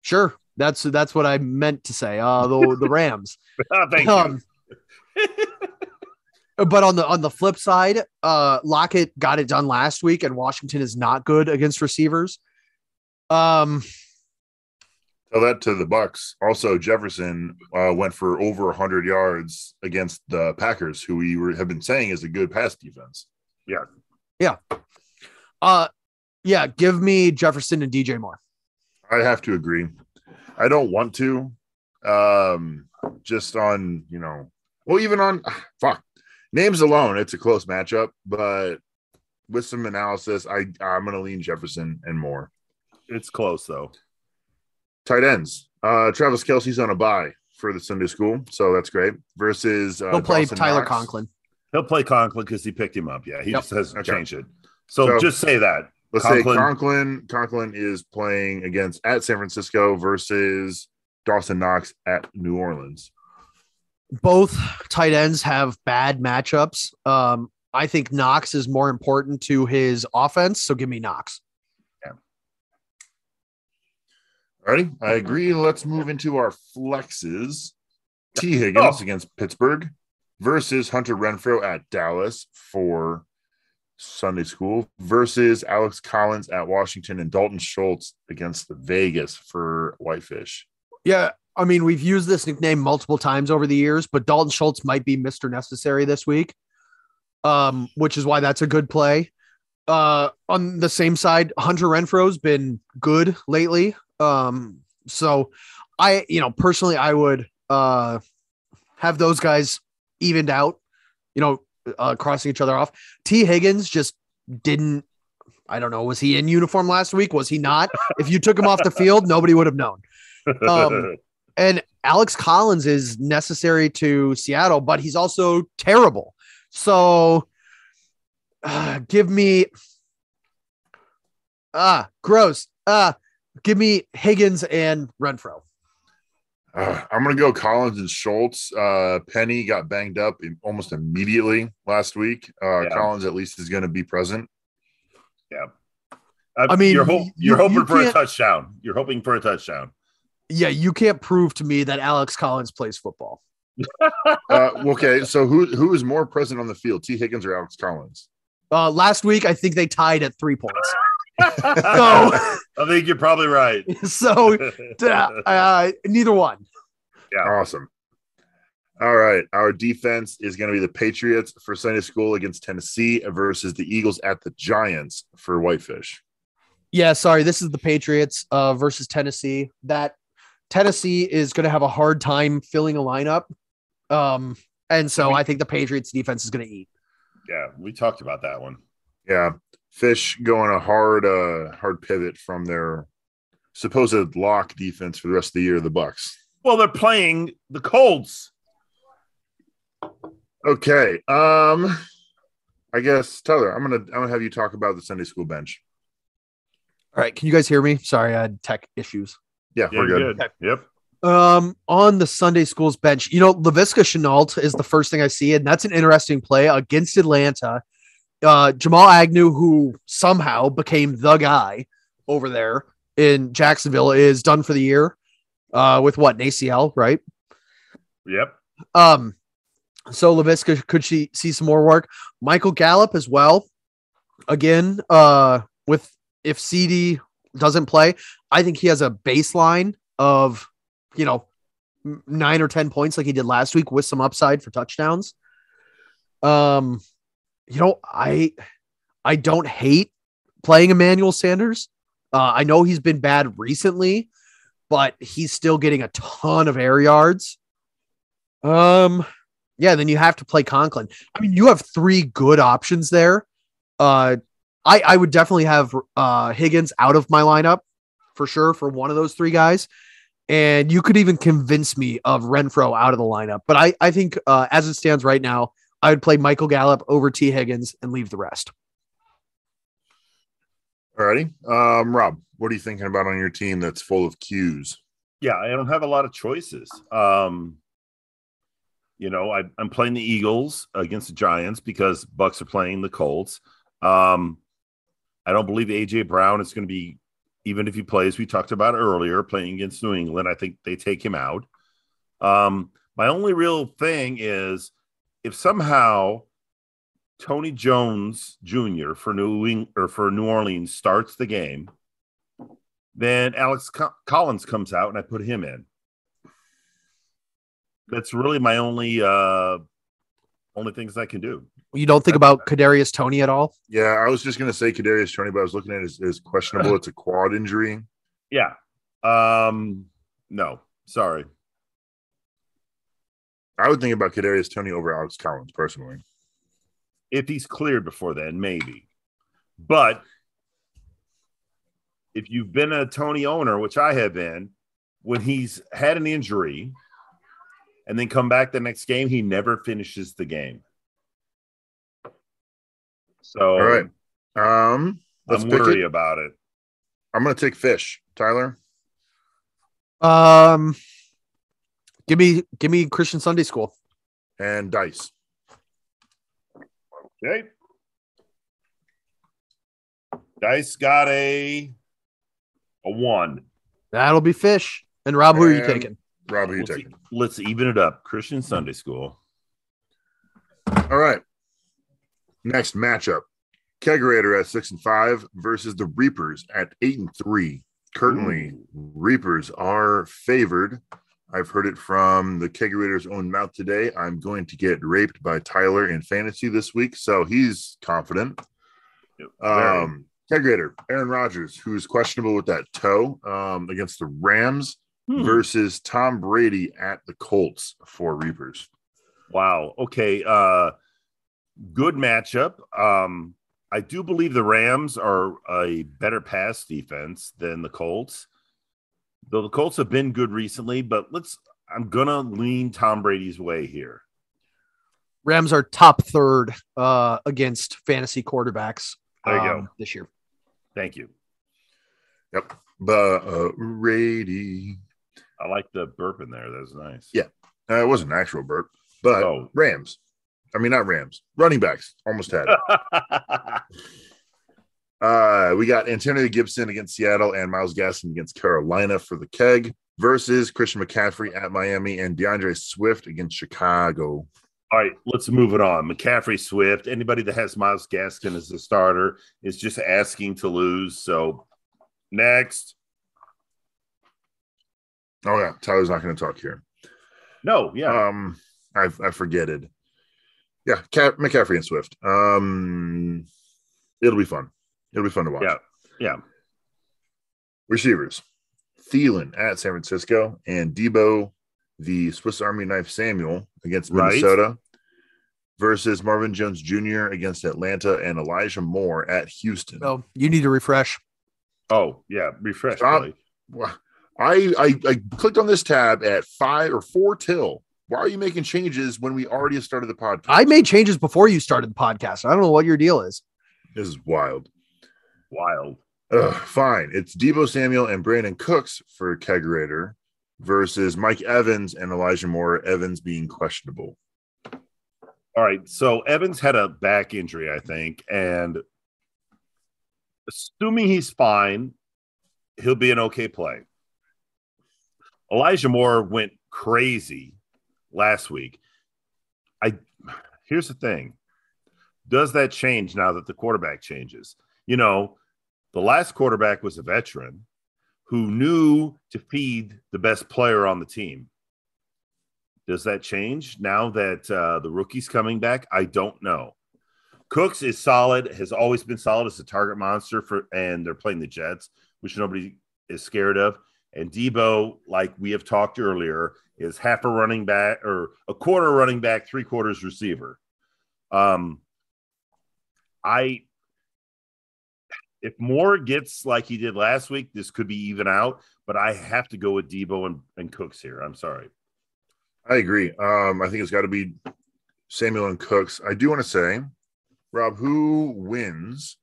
Sure, that's that's what I meant to say. Uh, the the Rams. Thank Um, but on the on the flip side, uh Lockett got it done last week, and Washington is not good against receivers. Um, Tell that to the Bucks. Also, Jefferson uh, went for over 100 yards against the Packers, who we were, have been saying is a good pass defense. Yeah. Yeah. Uh, yeah, give me Jefferson and DJ Moore. I have to agree. I don't want to. Um, just on you know, well, even on fuck names alone, it's a close matchup. But with some analysis, I I'm gonna lean Jefferson and Moore. it's close though. Tight ends. Uh, Travis Kelce's on a bye for the Sunday school, so that's great. Versus uh, He'll play Dawson Tyler Knox. Conklin. He'll play Conklin because he picked him up. Yeah, he Yep. just hasn't Okay. changed it. So, So- just say that. Let's Conklin. say Conklin. Conklin is playing against at San Francisco versus Dawson Knox at New Orleans. Both tight ends have bad matchups. Um, I think Knox is more important to his offense, so give me Knox. Alrighty, I agree. Let's move into our flexes. T. Higgins Oh. against Pittsburgh versus Hunter Renfrow at Dallas for Sunday school versus Alex Collins at Washington and Dalton Schultz against Vegas for Whitefish. Yeah, I mean, we've used this nickname multiple times over the years, but Dalton Schultz might be Mr. Necessary this week. Um, which is why that's a good play. Uh, on the same side, Hunter Renfrow's been good lately. Um, so I, you know, personally, I would uh have those guys evened out, you know, uh, crossing each other off. T. Higgins just didn't. I don't know. Was he in uniform last week? Was he not? if you took him off the field, nobody would have known. Um, and Alex Collins is necessary to Seattle, but he's also terrible. So uh, give me ah gross. Uh give me Higgins and Renfrow. Uh, I'm going to go Collins and Schultz. Uh, Penny got banged up almost immediately last week. Uh, Yeah. Collins at least is going to be present. I, I mean, you're, ho- you- you're you hoping for a touchdown. You're hoping for a touchdown. Yeah, you can't prove to me that Alex Collins plays football. Uh, okay, so who who is more present on the field, T. Higgins or Alex Collins? Uh, last week, I think they tied at three points. I think you're probably right. So, so uh, neither one. Yeah. Awesome. All right. Our defense is going to be the Patriots for Sunday school against Tennessee versus the Eagles at the Giants for Whitefish. Yeah, sorry. This is the Patriots uh, versus Tennessee. That Tennessee is going to have a hard time filling a lineup. Um, and so I think the Patriots defense is going to eat. yeah, we talked about that one. Yeah. Fish going a hard uh hard pivot from their supposed lock defense for the rest of the year, the Bucks. Well, they're playing the Colts. Okay. Um I guess Tyler, I'm gonna I'm gonna have you talk about the Sunday school bench. All right. Can you guys hear me? Sorry, I had tech issues. Yeah, Yeah, we're good. you're good. Yep. Um, on the Sunday schools bench, you know, Laviska Shenault is the first thing I see, and that's an interesting play against Atlanta. Uh, Jamal Agnew, who somehow became the guy over there in Jacksonville, is done for the year uh, with what an ACL, right? Yep. Um, so Laviska could she see some more work? Michael Gallup as well. Again, uh, with if CeeDee doesn't play, I think he has a baseline of you know nine or ten points like he did last week with some upside for touchdowns. Um, you know, I I don't hate playing Emmanuel Sanders. Uh, I know he's been bad recently, but he's still getting a ton of air yards. Um, yeah, then you have to play Conklin. I mean, you have three good options there. Uh, I I would definitely have uh Higgins out of my lineup for sure for one of those three guys. And you could even convince me of Renfrow out of the lineup. But I, I think uh, as it stands right now, I would play Michael Gallup over T. Higgins and leave the rest. Alrighty. Um, Rob, what are you thinking about on your team that's full of cues? Yeah, I don't have a lot of choices. Um, you know, I, I'm playing the Eagles against the Giants because Bucks are playing the Colts. Um, I don't believe AJ Brown is going to be, even if he plays, we talked about earlier, playing against New England. I think they take him out. Um, my only real thing is if somehow Tony Jones Jr. for New Eng- or for New Orleans starts the game, then Alex Co- Collins comes out and I put him in. That's really my only uh only things I can do. You don't think about Kadarius Toney at all? Yeah, I was just gonna say Kadarius Toney, but I was looking at it as, as questionable. It's a quad injury. Yeah. Um no, sorry. I would think about Kadarius Toney over Alex Collins personally. If he's cleared before then, maybe. But if you've been a Toney owner, which I have been, when he's had an injury and then come back the next game, he never finishes the game. So All right. Um, let's I'm pick worried it. about it. I'm gonna take fish. Tyler. Um, give me give me Christian Sunday School. and dice. Okay. Dice got a a one. That'll be fish. And Rob, who are you taking? Rob, who are you Let's, taking? let's even it up. Christian Sunday School. All right. Next matchup: Kegerator at six and five versus the Reapers at eight and three. Currently, Reapers are favored. I've heard it from the Kegerator's own mouth today. I'm going to get raped by Tyler in fantasy this week, so he's confident. Very. Um, Kegerator, Aaron Rodgers, who is questionable with that toe um, against the Rams Hmm. versus Tom Brady at the Colts for Reapers. Wow. Okay. Uh good matchup. Um I do believe the Rams are a better pass defense than the Colts. Though the Colts have been good recently, but let's I'm gonna lean Tom Brady's way here. Rams are top third uh, against fantasy quarterbacks There you um, go. this year. Thank you. Yep. Uh, Brady. I like the burp in there. That's nice. Yeah. Uh, it wasn't an actual burp, but Oh. Rams. I mean, not Rams. Running backs. Almost had it. Uh, we got Antonio Gibson against Seattle and Myles Gaskin against Carolina for the keg versus Christian McCaffrey at Miami and D'Andre Swift against Chicago. All right, let's move it on. McCaffrey, Swift, anybody that has Myles Gaskin as the starter is just asking to lose. So next. Oh yeah, Tyler's not going to talk here. No, yeah. Um, I I forget it. Yeah, Cap, McCaffrey and Swift. Um, it'll be fun. It'll be fun to watch. Yeah. yeah. Receivers: Thielen at San Francisco and Deebo, the Swiss Army knife Samuel against Right. Minnesota, versus Marvin Jones Jr. against Atlanta and Elijah Moore at Houston. So you need to refresh. Oh, yeah. Refresh. Stop. I, I I clicked on this tab at five or four till. Why are you making changes when we already started the podcast? I made changes before you started the podcast. I don't know what your deal is. this is wild. Wild. Ugh, fine. It's Deebo Samuel and Brandin Cooks for Kegerator versus Mike Evans and Elijah Moore. Evans being questionable. All right. So Evans had a back injury, I think, and assuming he's fine, he'll be an okay play. Elijah Moore went crazy last week. I here's the thing. Does that change now that the quarterback changes? You know, the last quarterback was a veteran who knew to feed the best player on the team. Does that change now that uh, the rookie's coming back? I don't know. Cooks is solid, has always been solid as a target monster for, and they're playing the Jets, which nobody is scared of. And Deebo, like we have talked earlier, is half a running back or a quarter running back, three quarters receiver. Um, I if Moore gets like he did last week, this could be even out. But I have to go with Deebo and, and Cooks here. I'm sorry. I agree. Um, I think it's got to be Samuel and Cooks. I do want to say, Rob, who wins?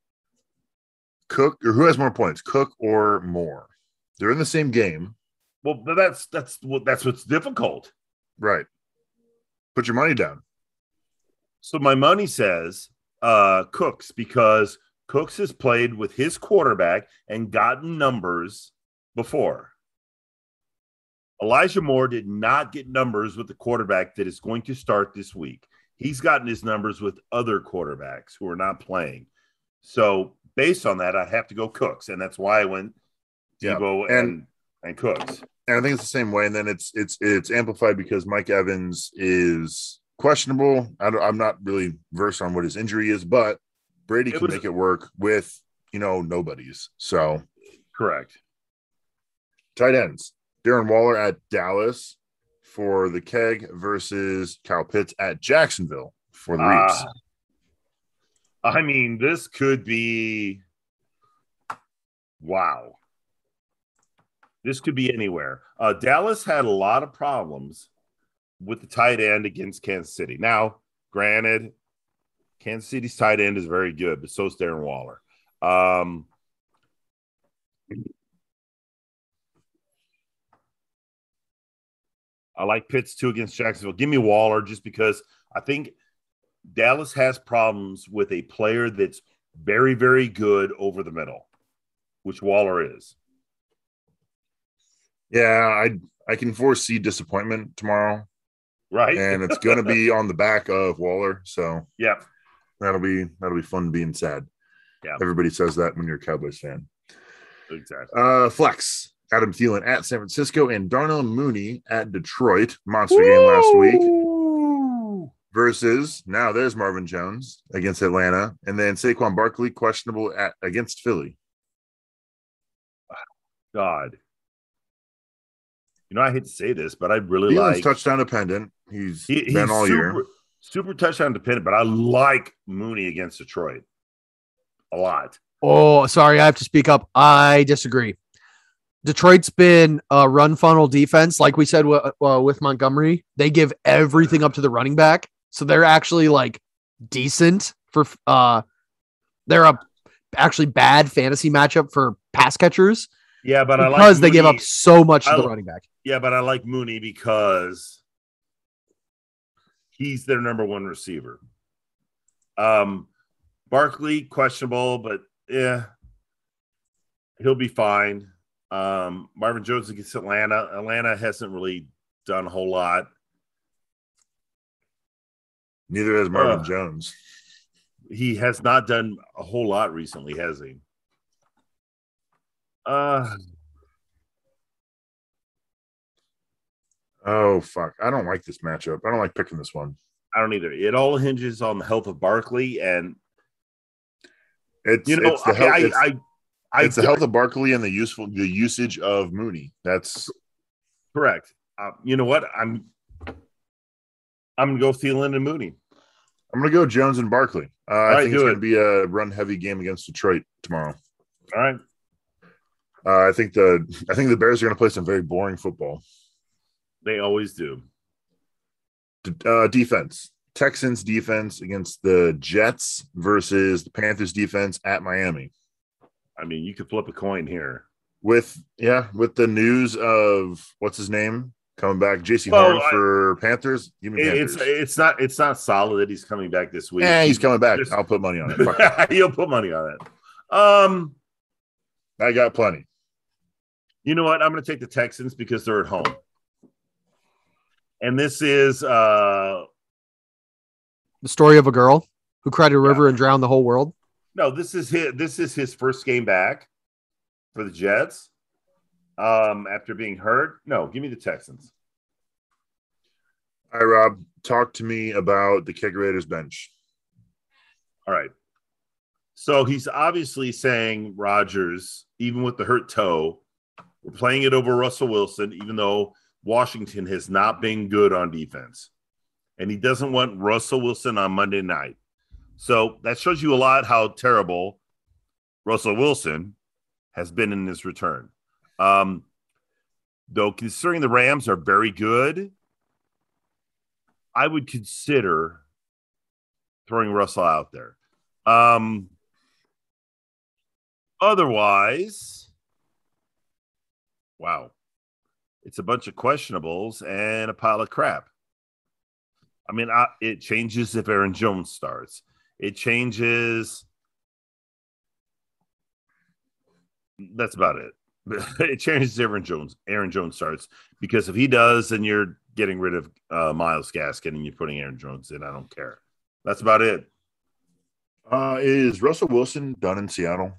Cook or who has more points, Cook or Moore? They're in the same game, Well, but that's that's what that's what's difficult. right? Put your money down. So my money says uh Cooks because Cooks has played with his quarterback and gotten numbers before. Elijah Moore did not get numbers with the quarterback that is going to start this week. He's gotten his numbers with other quarterbacks who are not playing. So based on that, I have to go Cooks, and that's why I went Yeah, Deebo and- and and Cooks. And I think it's the same way. And then it's it's it's amplified because Mike Evans is questionable. I don't, I'm not really versed on what his injury is, but Brady It can was- make it work with you know nobodies. So Correct. tight ends: Darren Waller at Dallas for the Keg versus Kyle Pitts at Jacksonville for the. Ah. I mean, this could be wow. This could be anywhere. Uh, Dallas had a lot of problems with the tight end against Kansas City. Now, granted, Kansas City's tight end is very good, but so is Darren Waller. Um, I like Pitts too against Jacksonville. Give me Waller just because I think Dallas has problems with a player that's very, very good over the middle, which Waller is. Yeah, I I can foresee disappointment tomorrow, Right? and it's going to be on the back of Waller. So yeah. That'll be that'll be fun being sad. Yeah. everybody says that when you're a Cowboys fan. Exactly. Uh, flex Adam Thielen at San Francisco and Darnell Mooney at Detroit. Monster game last week versus now there's Marvin Jones against Atlanta, and then Saquon Barkley questionable at against Philly. God. You know, I hate to say this, but I really Thielen's like touchdown dependent. He's he- been all super, year. Super touchdown dependent, but I like Mooney against Detroit a lot. Oh, sorry, I have to speak up. I disagree. Detroit's been a run funnel defense, like we said w- uh, with Montgomery. They give everything up to the running back, so they're actually like decent for. uh They're a actually bad fantasy matchup for pass catchers Yeah, but I like because they give up so much to I the running back. Yeah, but I like Mooney because he's their number one receiver. Um, Barkley questionable, but yeah, he'll be fine. Um, Marvin Jones against Atlanta. Atlanta hasn't really done a whole lot. Neither has Marvin Ugh. Jones. He has not done a whole lot recently, has he? Uh, Oh fuck! I don't like this matchup. I don't like picking this one. I don't either. It all hinges on the health of Barkley, and It's you know, it's the I, health, I, it's, I, I, it's the health of Barkley and the useful the usage of Mooney. That's Correct. Uh, you know what? I'm I'm gonna go Thielen and Mooney. I'm gonna go Jones and Barkley. Uh, I think it's do gonna be a run heavy game against Detroit tomorrow. All right. Uh, I think the I think the Bears are gonna play some very boring football. They always do. Uh, defense. Texans defense against the Jets versus the Panthers defense at Miami. I mean, you could flip a coin here. With yeah, with the news of what's his name coming back. JC Well, Horn I- for Panthers. Give me It- it's Panthers. it's not it's not solid that he's coming back this week. yeah, he's coming back. Just- I'll put money on it. You'll put money on it. Um, I got plenty. you know what? I'm going to take the Texans because they're at home, and this is uh The story of a girl who cried a river and drowned the whole world. no, this is his this is his first game back for the Jets. Um, after being hurt, no, give me the Texans. All right, Rob, talk to me about the Keggerators bench. All right. So he's obviously saying Rodgers, even with the hurt toe, we're playing it over Russell Wilson, even though Washington has not been good on defense. And he doesn't want Russell Wilson on Monday night. So that shows you a lot how terrible Russell Wilson has been in his return. Um, though, considering the Rams are very good, I would consider throwing Russell out there. Um, otherwise, wow, it's a bunch of questionables and a pile of crap. I mean, I, it changes if Aaron Jones starts. It changes. That's about it. it changes if Aaron Jones. Aaron Jones starts because if he does, then you're getting rid of uh, Myles Gaskin and you're putting Aaron Jones in. I don't care. That's about it. Uh, is Russell Wilson done in Seattle?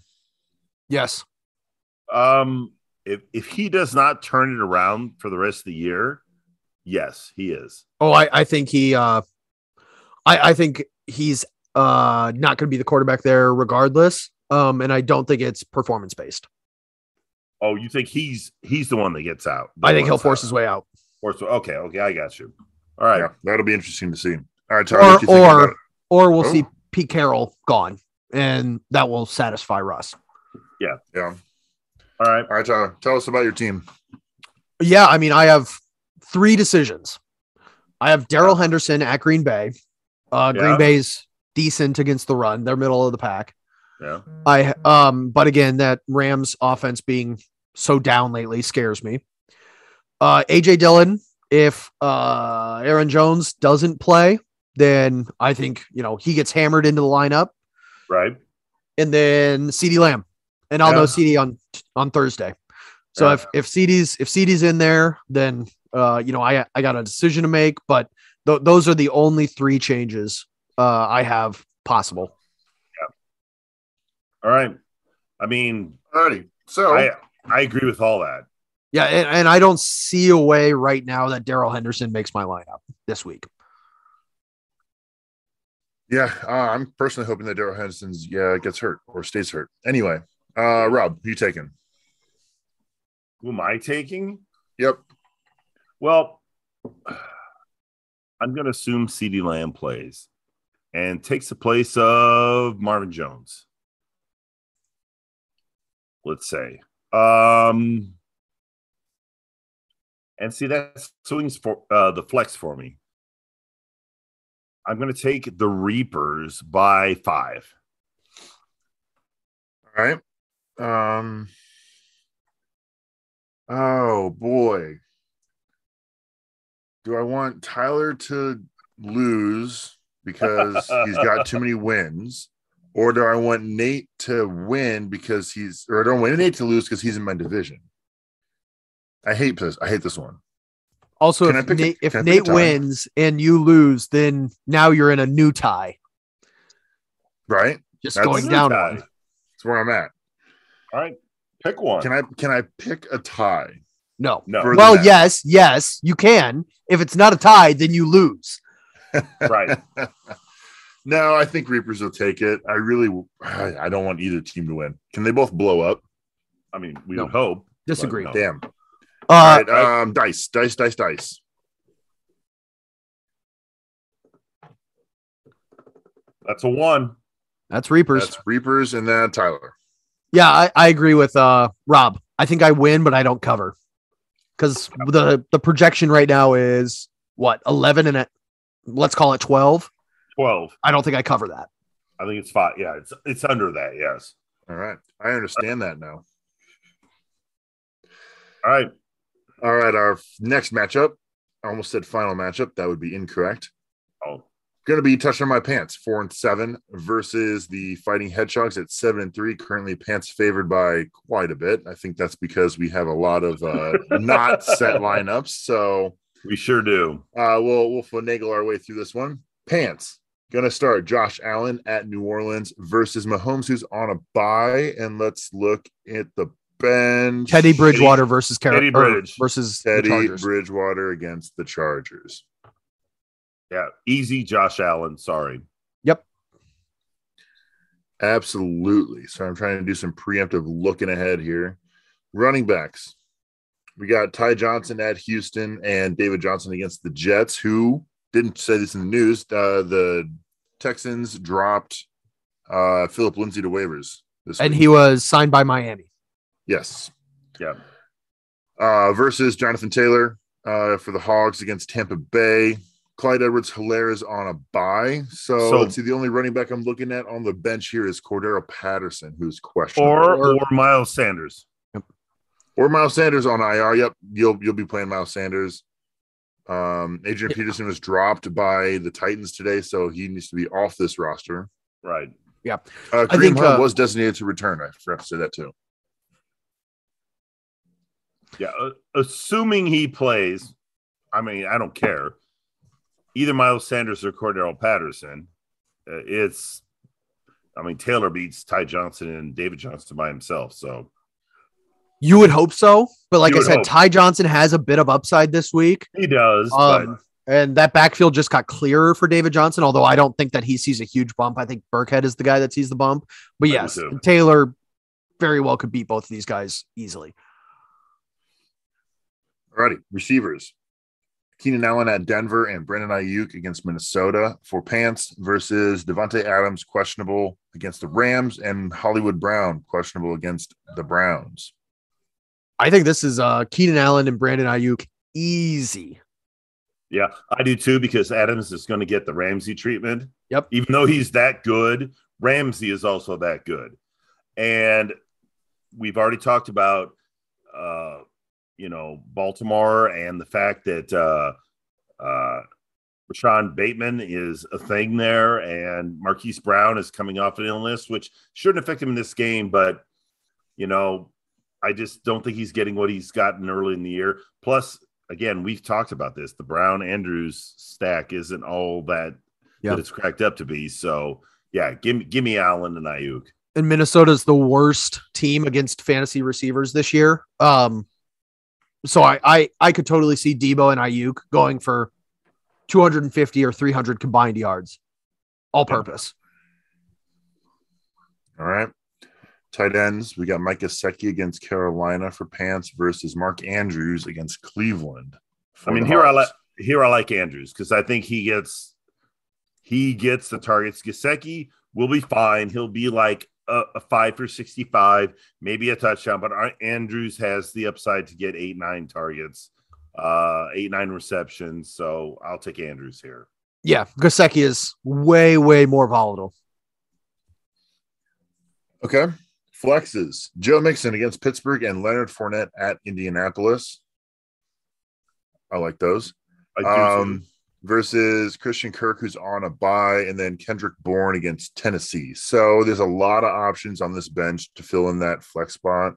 Yes. Um, if if he does not turn it around for the rest of the year, yes, he is. Oh, I, I think he uh I, I think he's uh not gonna be the quarterback there regardless. Um, and I don't think it's performance based. Oh, you think he's he's the one that gets out? I think he'll force his way out. Force. Okay, okay, I got you. All right. Yeah, that'll be interesting to see. All right, Tyler, Or you think about or or we'll Oh. see Pete Carroll gone, and that will satisfy Russ. Yeah. Yeah. All right. All right, Tyler, tell us about your team. Yeah, I mean, I have three decisions. I have Darrell Henderson at Green Bay. Uh, Yeah. Green Bay's decent against the run; they're middle of the pack. Yeah. I um, but again, that Rams offense being so down lately scares me. Uh, AJ Dillon, if uh Aaron Jones doesn't play, then I think you know he gets hammered into the lineup, Right. and then CeeDee Lamb, and I'll Yeah. know CeeDee on on Thursday. So Yeah. if if CeeDee's if CeeDee's in there, then uh you know I I got a decision to make, but th- those are the only three changes uh I have possible. Yeah. All right. I mean, All righty. So, I I agree with all that. Yeah, and, and I don't see a way right now that Darrell Henderson makes my lineup this week. yeah, uh, I'm personally hoping that Darrell Henderson's yeah gets hurt or stays hurt. Anyway, uh, Rob, who you taking? Who am I taking? Yep. Well, I'm going to assume CeeDee Lamb plays and takes the place of Marvin Jones. Let's say. Um, and see, that swings for uh, the flex for me. I'm going to take the Reapers by five. All right. Um. Oh boy. Do I want Tyler to lose because he's got too many wins, or do I want Nate to win because he's, or I don't want Nate to lose because he's in my division? I hate this. I hate this one. Also, Can if pick a- Nate, if can I pick a Nate wins and you lose, then now you're in a new tie, Right? just That's- going down Tie. That's where I'm at. All right, pick one. Can I can I pick a tie? No. no, Well, that. yes, yes, you can. If it's not a tie, then you lose. right. no, I think Reapers will take it. I really, I I don't want either team to win. Can they both blow up? I mean, we No. would hope. Disagree. no. Damn. Uh, All right, um, dice, dice, dice, dice. That's a one. That's Reapers. That's Reapers and then Tyler. Yeah, I, I agree with uh Rob. I think I win, but I don't cover. Because the the projection right now is what, eleven and a, let's call it twelve. 12. I don't think I cover that. I think it's five. Yeah, it's it's under that. Yes. All right, I understand that now. All right. All right, our next matchup. I almost said final matchup. That would be incorrect. Oh, Going to be touching my pants, four and seven versus the Fighting Hedgehogs at seven and three. Currently, pants favored by quite a bit. I think that's because we have a lot of uh, not set lineups. So we sure do. uh, we'll we'll finagle our way through this one. Pants going to start Josh Allen at New Orleans versus Mahomes, who's on a bye. And let's look at the bench. Teddy Bridgewater versus Car- Teddy Bridge. versus Teddy Chargers. Bridgewater against the Chargers. Yeah, easy, Josh Allen. Sorry. Yep. Absolutely. So I'm trying to do some preemptive looking ahead here. Running backs. We got Ty Johnson at Houston and David Johnson against the Jets, who didn't say this in the news. Uh, the Texans dropped uh, Phillip Lindsay to waivers this and week. he was signed by Miami. yes. Yeah. Uh, versus Jonathan Taylor uh, for the Hogs against Tampa Bay. Clyde Edwards Helaire is on a bye. So, So- let's see. The only running back I'm looking at on the bench here is Cordarrelle Patterson, who's questionable. Or Or- or Miles Sanders. or Miles Sanders on IR. Yep, you'll you'll be playing Miles Sanders. Um, Adrian Yeah. Peterson was dropped by the Titans today, so he needs to be off this roster. Right. Uh, I Kareem think, Hunt uh, was designated to return. I forgot to say that too. Yeah. uh, assuming he plays, I mean, I don't care. Either Miles Sanders or Cordarrelle Patterson. Uh, it's, I mean, Taylor beats Ty Johnson and David Johnson by himself. So You would hope so, but like You I said, hope. Ty Johnson has a bit of upside this week. he does. Um, and that backfield just got clearer for David Johnson, although I don't think that he sees a huge bump. I think Burkhead is the guy that sees the bump. But yes. Taylor very well could beat both of these guys easily. Alrighty, receivers. Keenan Allen at Denver and Brandon Aiyuk against Minnesota for Pants versus Davante Adams questionable against the Rams and Hollywood Brown questionable against the Browns. I think this is uh Keenan Allen and Brandon Aiyuk easy. Yeah, I do too because Adams is going to get the Ramsey treatment. Yep. Even though he's that good, Ramsey is also that good. And we've already talked about uh you know Baltimore and the fact that uh uh Rashod Bateman is a thing there and Marquise Brown is coming off an illness which shouldn't affect him in this game but you know I just don't think he's getting what he's gotten early in the year plus again, we've talked about this. The Brown Andrews stack isn't all that Yeah. that it's cracked up to be. So yeah, give me give me Allen and Aiyuk. And Minnesota's the worst team against fantasy receivers this year. Um so I I, I could totally see Deebo and Aiyuk going for 250 or 300 combined yards. All purpose. All right. Tight ends, we got Mike Gesicki against Carolina for Pants versus Mark Andrews against Cleveland. I mean, the here I like here I like Andrews because I think he gets he gets the targets. Gesicki will be fine. He'll be like a, a five for sixty-five, maybe a touchdown. But Ar- Andrews has the upside to get eight nine targets, uh, eight nine receptions. So I'll take Andrews here. Yeah, Gesicki is way, way more volatile. Okay. Flexes. Joe Mixon against Pittsburgh and Leonard Fournette at Indianapolis. I like those. I do too. Um, versus Christian Kirk, who's on a bye, and then Kendrick Bourne against Tennessee. So there's a lot of options on this bench to fill in that flex spot.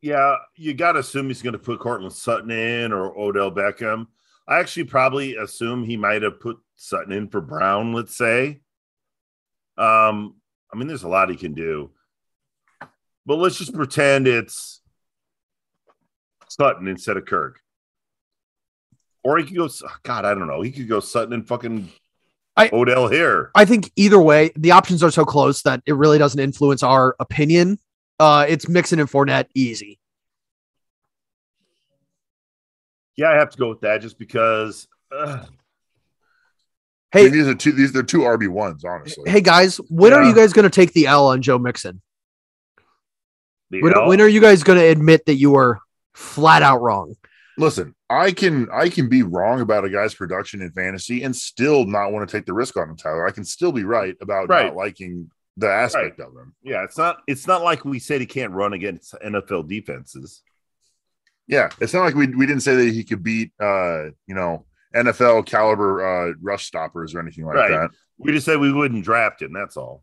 Yeah, you got to assume he's going to put Courtland Sutton in or Odell Beckham. I actually probably assume he might have put Sutton in for Brown, let's say. Um, I mean, there's a lot he can do. But let's just pretend it's Sutton instead of Kirk. Or he could go, God, I don't know. He could go Sutton and fucking I- Odell here. I think either way, the options are so close that it really doesn't influence our opinion. Uh, it's Mixon and Fournette easy. Yeah, I have to go with that just because. ugh, I Hey, mean, these are two. These are two RB ones, honestly. hey guys, when are you guys going to take the L on Joe Mixon? When, when are you guys going to admit that you were flat out wrong? Listen, I can I can be wrong about a guy's production in fantasy and still not want to take the risk on him, Tyler. I can still be right about Right. not liking the aspect of him. Yeah, it's not it's not like we said he can't run against NFL defenses. Yeah, it's not like we we didn't say that he could beat uh, you know, NFL caliber uh rush stoppers or anything like Right. that. We just said we wouldn't draft him. That's all.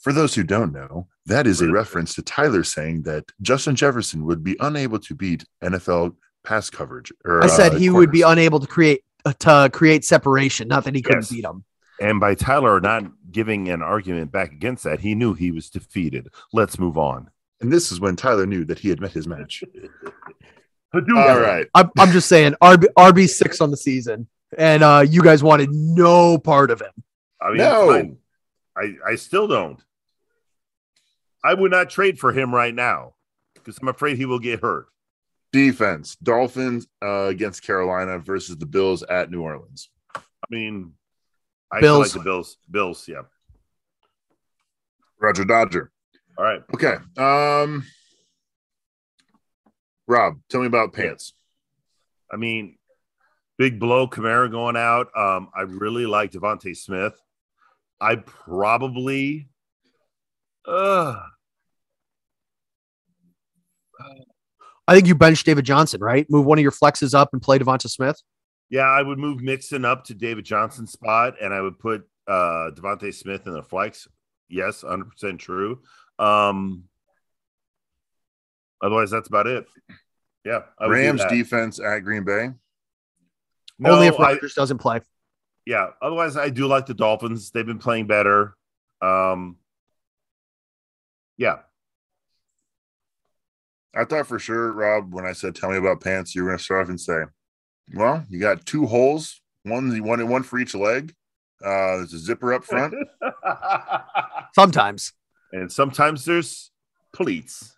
For those who don't know, that is a reference to Tyler saying that Justin Jefferson would be unable to beat NFL pass coverage. Or, I said uh, he would be unable to create uh, to create separation, not that he couldn't Yes. beat him. And by Tyler not giving an argument back against that, he knew he was defeated. Let's move on. and this is when Tyler knew that he had met his match. All All right. I'm, I'm just saying RB RB six on the season, and uh, you guys wanted no part of him. I mean, No. I, I still don't. I would not trade for him right now because I'm afraid he will get hurt. Defense: Dolphins uh, against Carolina versus the Bills at New Orleans. I mean, I Bills. Bills. like the Bills. Bills, yeah. Roger Dodger. All right. Okay. Um, Rob, tell me about pants. I mean, big blow, Kamara going out. Um, I really like DeVonta Smith. I probably, uh, I think you bench David Johnson, right? Move one of your flexes up and play Devonta Smith. yeah, I would move Mixon up to David Johnson's spot, and I would put uh DeVonta Smith in the flex. Yes, hundred percent true. Um, otherwise, that's about it. Yeah, I would Rams defense at Green Bay. No, Only if I- Rodgers doesn't play. yeah. Otherwise, I do like the Dolphins. They've been playing better. Um, yeah, I thought for sure, Rob, when I said tell me about pants, you were going to start off and say, well, you got two holes, one, one, one for each leg. Uh, there's a zipper up front. Sometimes. and sometimes there's pleats.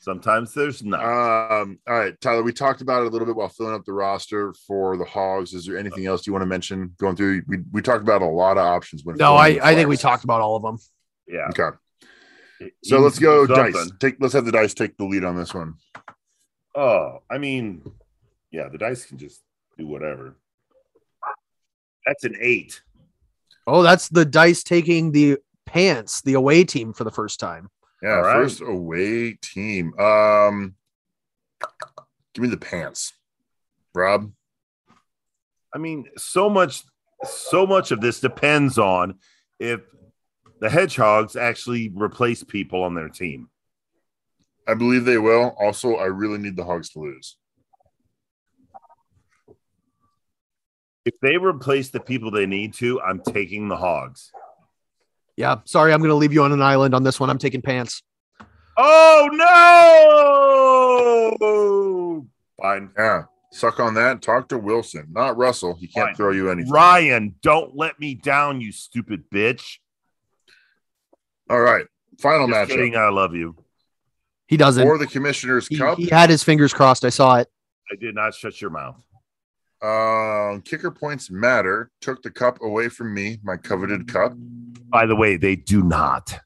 Sometimes there's not. Um, all right, Tyler, we talked about it a little bit while filling up the roster for the Hogs. Is there anything else you want to mention going through? We, we talked about a lot of options. When No, I, I think we talked about all of them. yeah. Okay, so let's go something. dice. Take let's have the dice take the lead on this one. Oh, I mean, yeah, the dice can just do whatever. That's an eight. Oh, that's the dice taking the pants, the away team for the first time. Yeah, All right. first away team. Um, give me the pants, Rob. I mean, so much, so much of this depends on if the hedgehogs actually replace people on their team. I believe they will. Also, I really need the Hogs to lose. If they replace the people they need to, I'm taking the hogs. Yeah, sorry, I'm going to leave you on an island on this one. I'm taking pants. Oh no! Fine. Yeah, suck on that. Talk to Wilson, not Russell. He can't Fine. throw you anything. Ryan, don't let me down, you stupid bitch. All right, final Just matchup kidding, I love you. He doesn't. for the Commissioner's He, Cup. he had his fingers crossed. I saw it. I did not shut your mouth. Um, kicker points matter. Took the cup away from me, my coveted cup. By the way, they do not.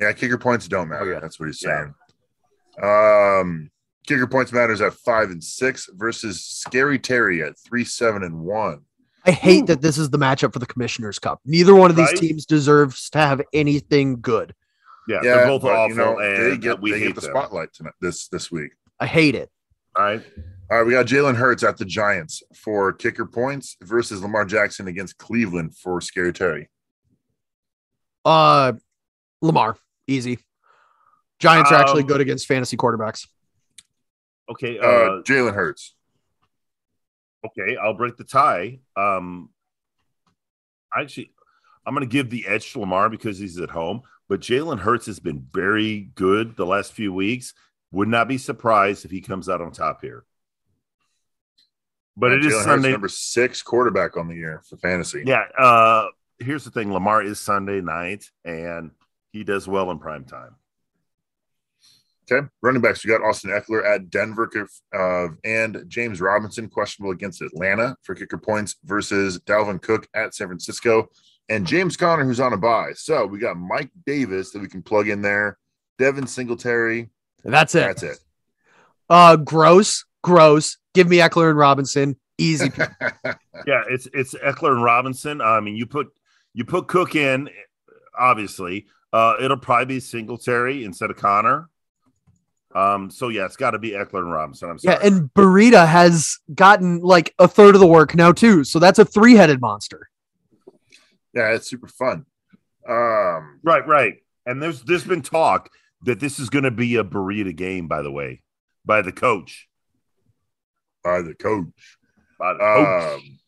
Yeah, kicker points don't matter. Oh, yeah. That's what he's Yeah. saying. Um, kicker points matters at five and six versus Scary Terry at three, seven, and one. I hate that this is the matchup for the Commissioner's Cup. Neither one of these Right? teams deserves to have anything good. Yeah, Yeah, they're both but, awful, you know, and they get we they hate get the them. spotlight tonight this this week. I hate it. All right. All right, we got Jalen Hurts at the Giants for kicker points versus Lamar Jackson against Cleveland for Scary Terry. Uh, Lamar, easy. Giants are actually Um, good against fantasy quarterbacks. Okay. Uh, Uh, Jalen Hurts. Okay. I'll break the tie. Um, actually, I'm going to give the edge to Lamar because he's at home. But Jalen Hurts has been very good the last few weeks. Would not be surprised if he comes out on top here. But Uh, it is Jalen Hurts, Sunday. number six quarterback on the year for fantasy. Yeah. Uh, here's the thing: Lamar is Sunday night, and he does well in prime time. Okay. Running backs, we got Austin Ekeler at Denver uh, and James Robinson questionable against Atlanta for kicker points versus Dalvin Cook at San Francisco and James Conner, who's on a bye. So we got Mike Davis that we can plug in there, Devin Singletary. That's it. That's it. Uh, gross, gross. Give me Ekeler and Robinson. Easy. Yeah, it's it's Ekeler and Robinson. I mean, you put you put Cook in, obviously. Uh, it'll probably be Singletary instead of Conner. Um, so yeah, it's got to be Ekeler and Robinson. I'm Yeah, and Breida has gotten like a third of the work now too. So that's a three-headed monster. Yeah, it's super fun. Um, right, right. And there's there's been talk that this is going to be a burrito game. By the way, by the coach. by the coach. By the coach. Um,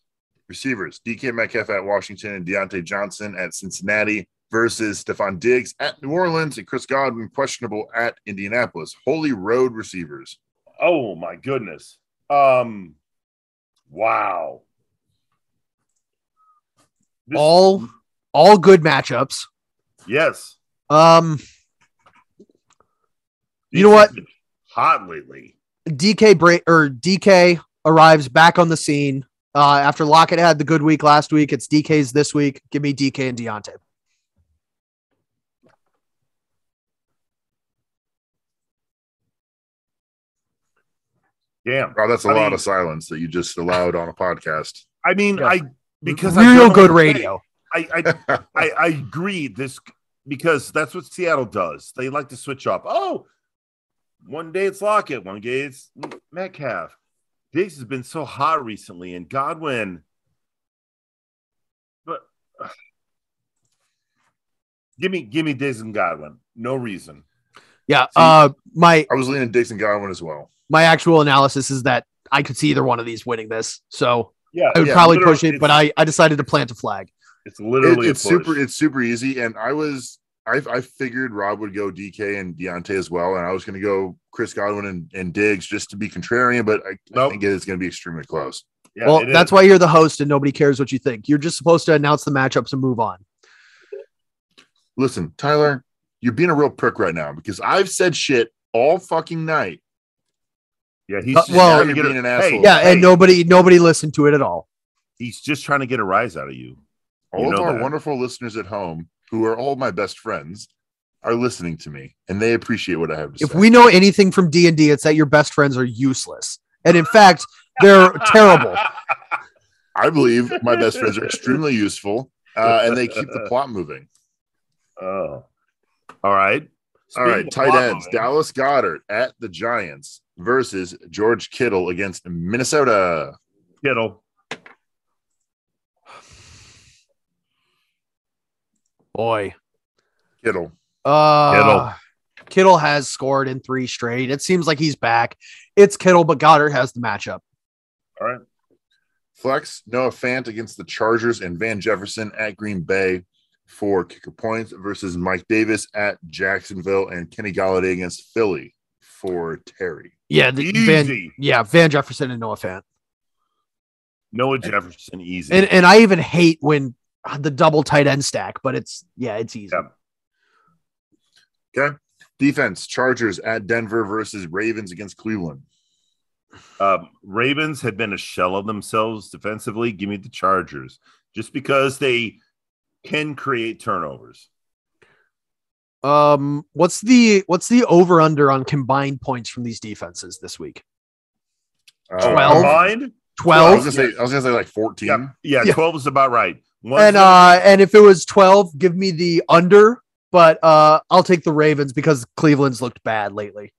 receivers: DK Metcalf at Washington and Diontae Johnson at Cincinnati versus Stefon Diggs at New Orleans and Chris Godwin questionable at Indianapolis. Holy road receivers. oh my goodness. Um. Wow. This- All all good matchups. yes. Um, You know what? been Hot lately. DK break or DK arrives back on the scene uh, after Lockett had the good week last week. It's DK's this week. Give me DK and Diontae. Damn. Oh, that's a I lot mean- of silence that you just allowed on a podcast. I mean, Yeah. I because I real don't good what say. radio. I, I I, I agree. This because that's what Seattle does. They like to switch up. Oh, one day it's Lockett, one day it's Metcalf. Diggs has been so hot recently, and Godwin. But give me give me Diggs and Godwin. No reason. Yeah. See- Uh, my I was leaning Dixon Godwin as well. my actual analysis is that I could see either one of these winning this. So Yeah, I would Yeah, probably push it, but I, I decided to plant a flag. it's literally It- a it's push. super. It's super easy, and I was. I, I figured Rob would go DK and Diontae as well, and I was going to go Chris Godwin and, and Diggs just to be contrarian, but I, I think it's going to be extremely close. Yeah, well, that's is. why you're the host and nobody cares what you think. You're just supposed to announce the matchups and move on. Listen, Tyler, you're being a real prick right now because I've said shit all fucking night. Yeah, he's Uh, well- trying to You're being a, an asshole. Yeah, hey, and nobody nobody listened to it at all. he's just trying to get a rise out of you. All You of know our that. wonderful listeners at home, who are all my best friends, are listening to me, and they appreciate what I have to If say. we know anything from D and D, it's that your best friends are useless, and in fact, they're terrible. I believe my best friends are extremely useful, uh, and they keep the plot moving. Oh, all right. All Speaking right, tight ends: moving, Dallas Goedert at the Giants versus George Kittle against Minnesota. Kittle. Boy, Kittle. uh, Kittle. Kittle has scored in three straight. It seems like he's back. It's Kittle, but Goedert has the matchup. All right. Flex Noah Fant against the Chargers and Van Jefferson at Green Bay for kicker points versus Mike Davis at Jacksonville and Kenny Golladay against Philly for Terry. Yeah, the, Van, Easy. yeah, Van Jefferson and Noah Fant. Noah Jefferson, easy. And and I even hate when the double tight end stack, but it's yeah, it's easy. Yep. Defense Chargers at Denver versus Ravens against Cleveland. Um, Ravens had been a shell of themselves defensively. Give me the Chargers just because they can create turnovers. Um, what's the what's the over under on combined points from these defenses this week? Uh, Twelve? Combined? I was Twelve. gonna say I was gonna say like 14. Yeah, yeah, Yeah. 12 is about right. One's and gonna- uh, and if it was twelve, give me the under. But uh, I'll take the Ravens because Cleveland's looked bad lately.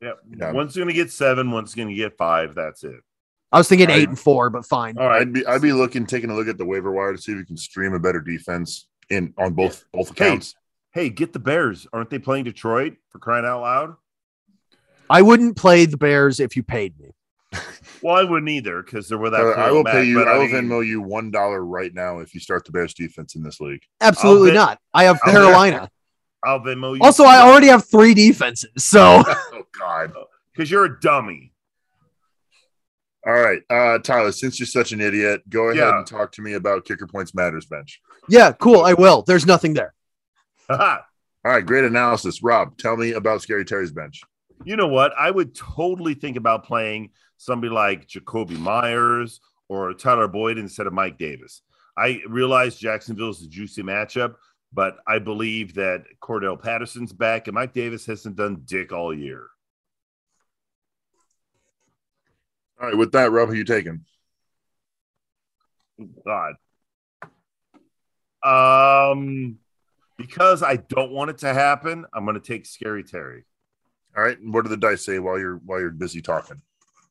yeah, Yeah. one's going to get seven, one's going to get five. That's it. I was thinking I- eight and four, but fine. All right. I'd be I'd be looking taking a look at the waiver wire to see if we can stream a better defense in on both both accounts. Hey, get the Bears. Aren't they playing Detroit for crying out loud? I wouldn't play the Bears if you paid me. Well, I wouldn't either because they're with that. Uh, I will pay you. But I will mean, Venmo you one dollar right now if you start the Bears defense in this league. Absolutely bet- not. I have I'll bet- Carolina. I'll Venmo you. Also, I already have three defenses, so Oh God! because you're a dummy. All right, uh, Tyler. Since you're such an idiot, go ahead Yeah. and talk to me about kicker points matters bench. yeah, cool. I will. There's nothing there. Haha. All right, great analysis, Rob. Tell me about Scary Terry's bench. you know what? I would totally think about playing somebody like Jakobi Meyers or Tyler Boyd instead of Mike Davis. I realize Jacksonville's a juicy matchup, but I believe that Cordarrelle Patterson's back and Mike Davis hasn't done dick all year. All right, with that, Rob, who you taking? God. Um, because I don't want it to happen, I'm going to take Scary Terry. All right. And what do the dice say while you're while you're busy talking?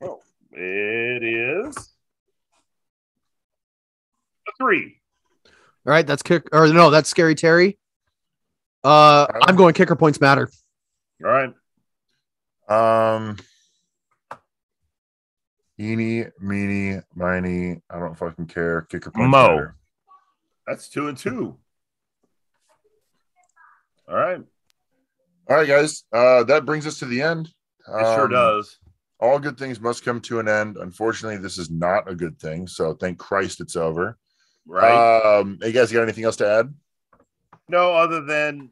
Well, it is a three. All right, that's kick or no, that's scary Terry. Uh, I'm going kicker points matter. All right. Um, eeny, meeny, miny. I don't fucking care. Kicker points. Mo. matter. That's two and two. All right. All right, guys. Uh, that brings us to the end. It sure Um, does. All good things must come to an end. Unfortunately, this is not a good thing. So thank Christ it's over. Right. Um, hey guys, you got anything else to add? no, other than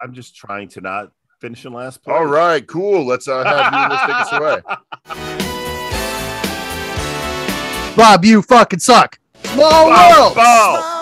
I'm just trying to not finish in last place. All right, cool. Let's uh, have you let's take us away. Bob, you fucking suck. Small Bow, world. bow.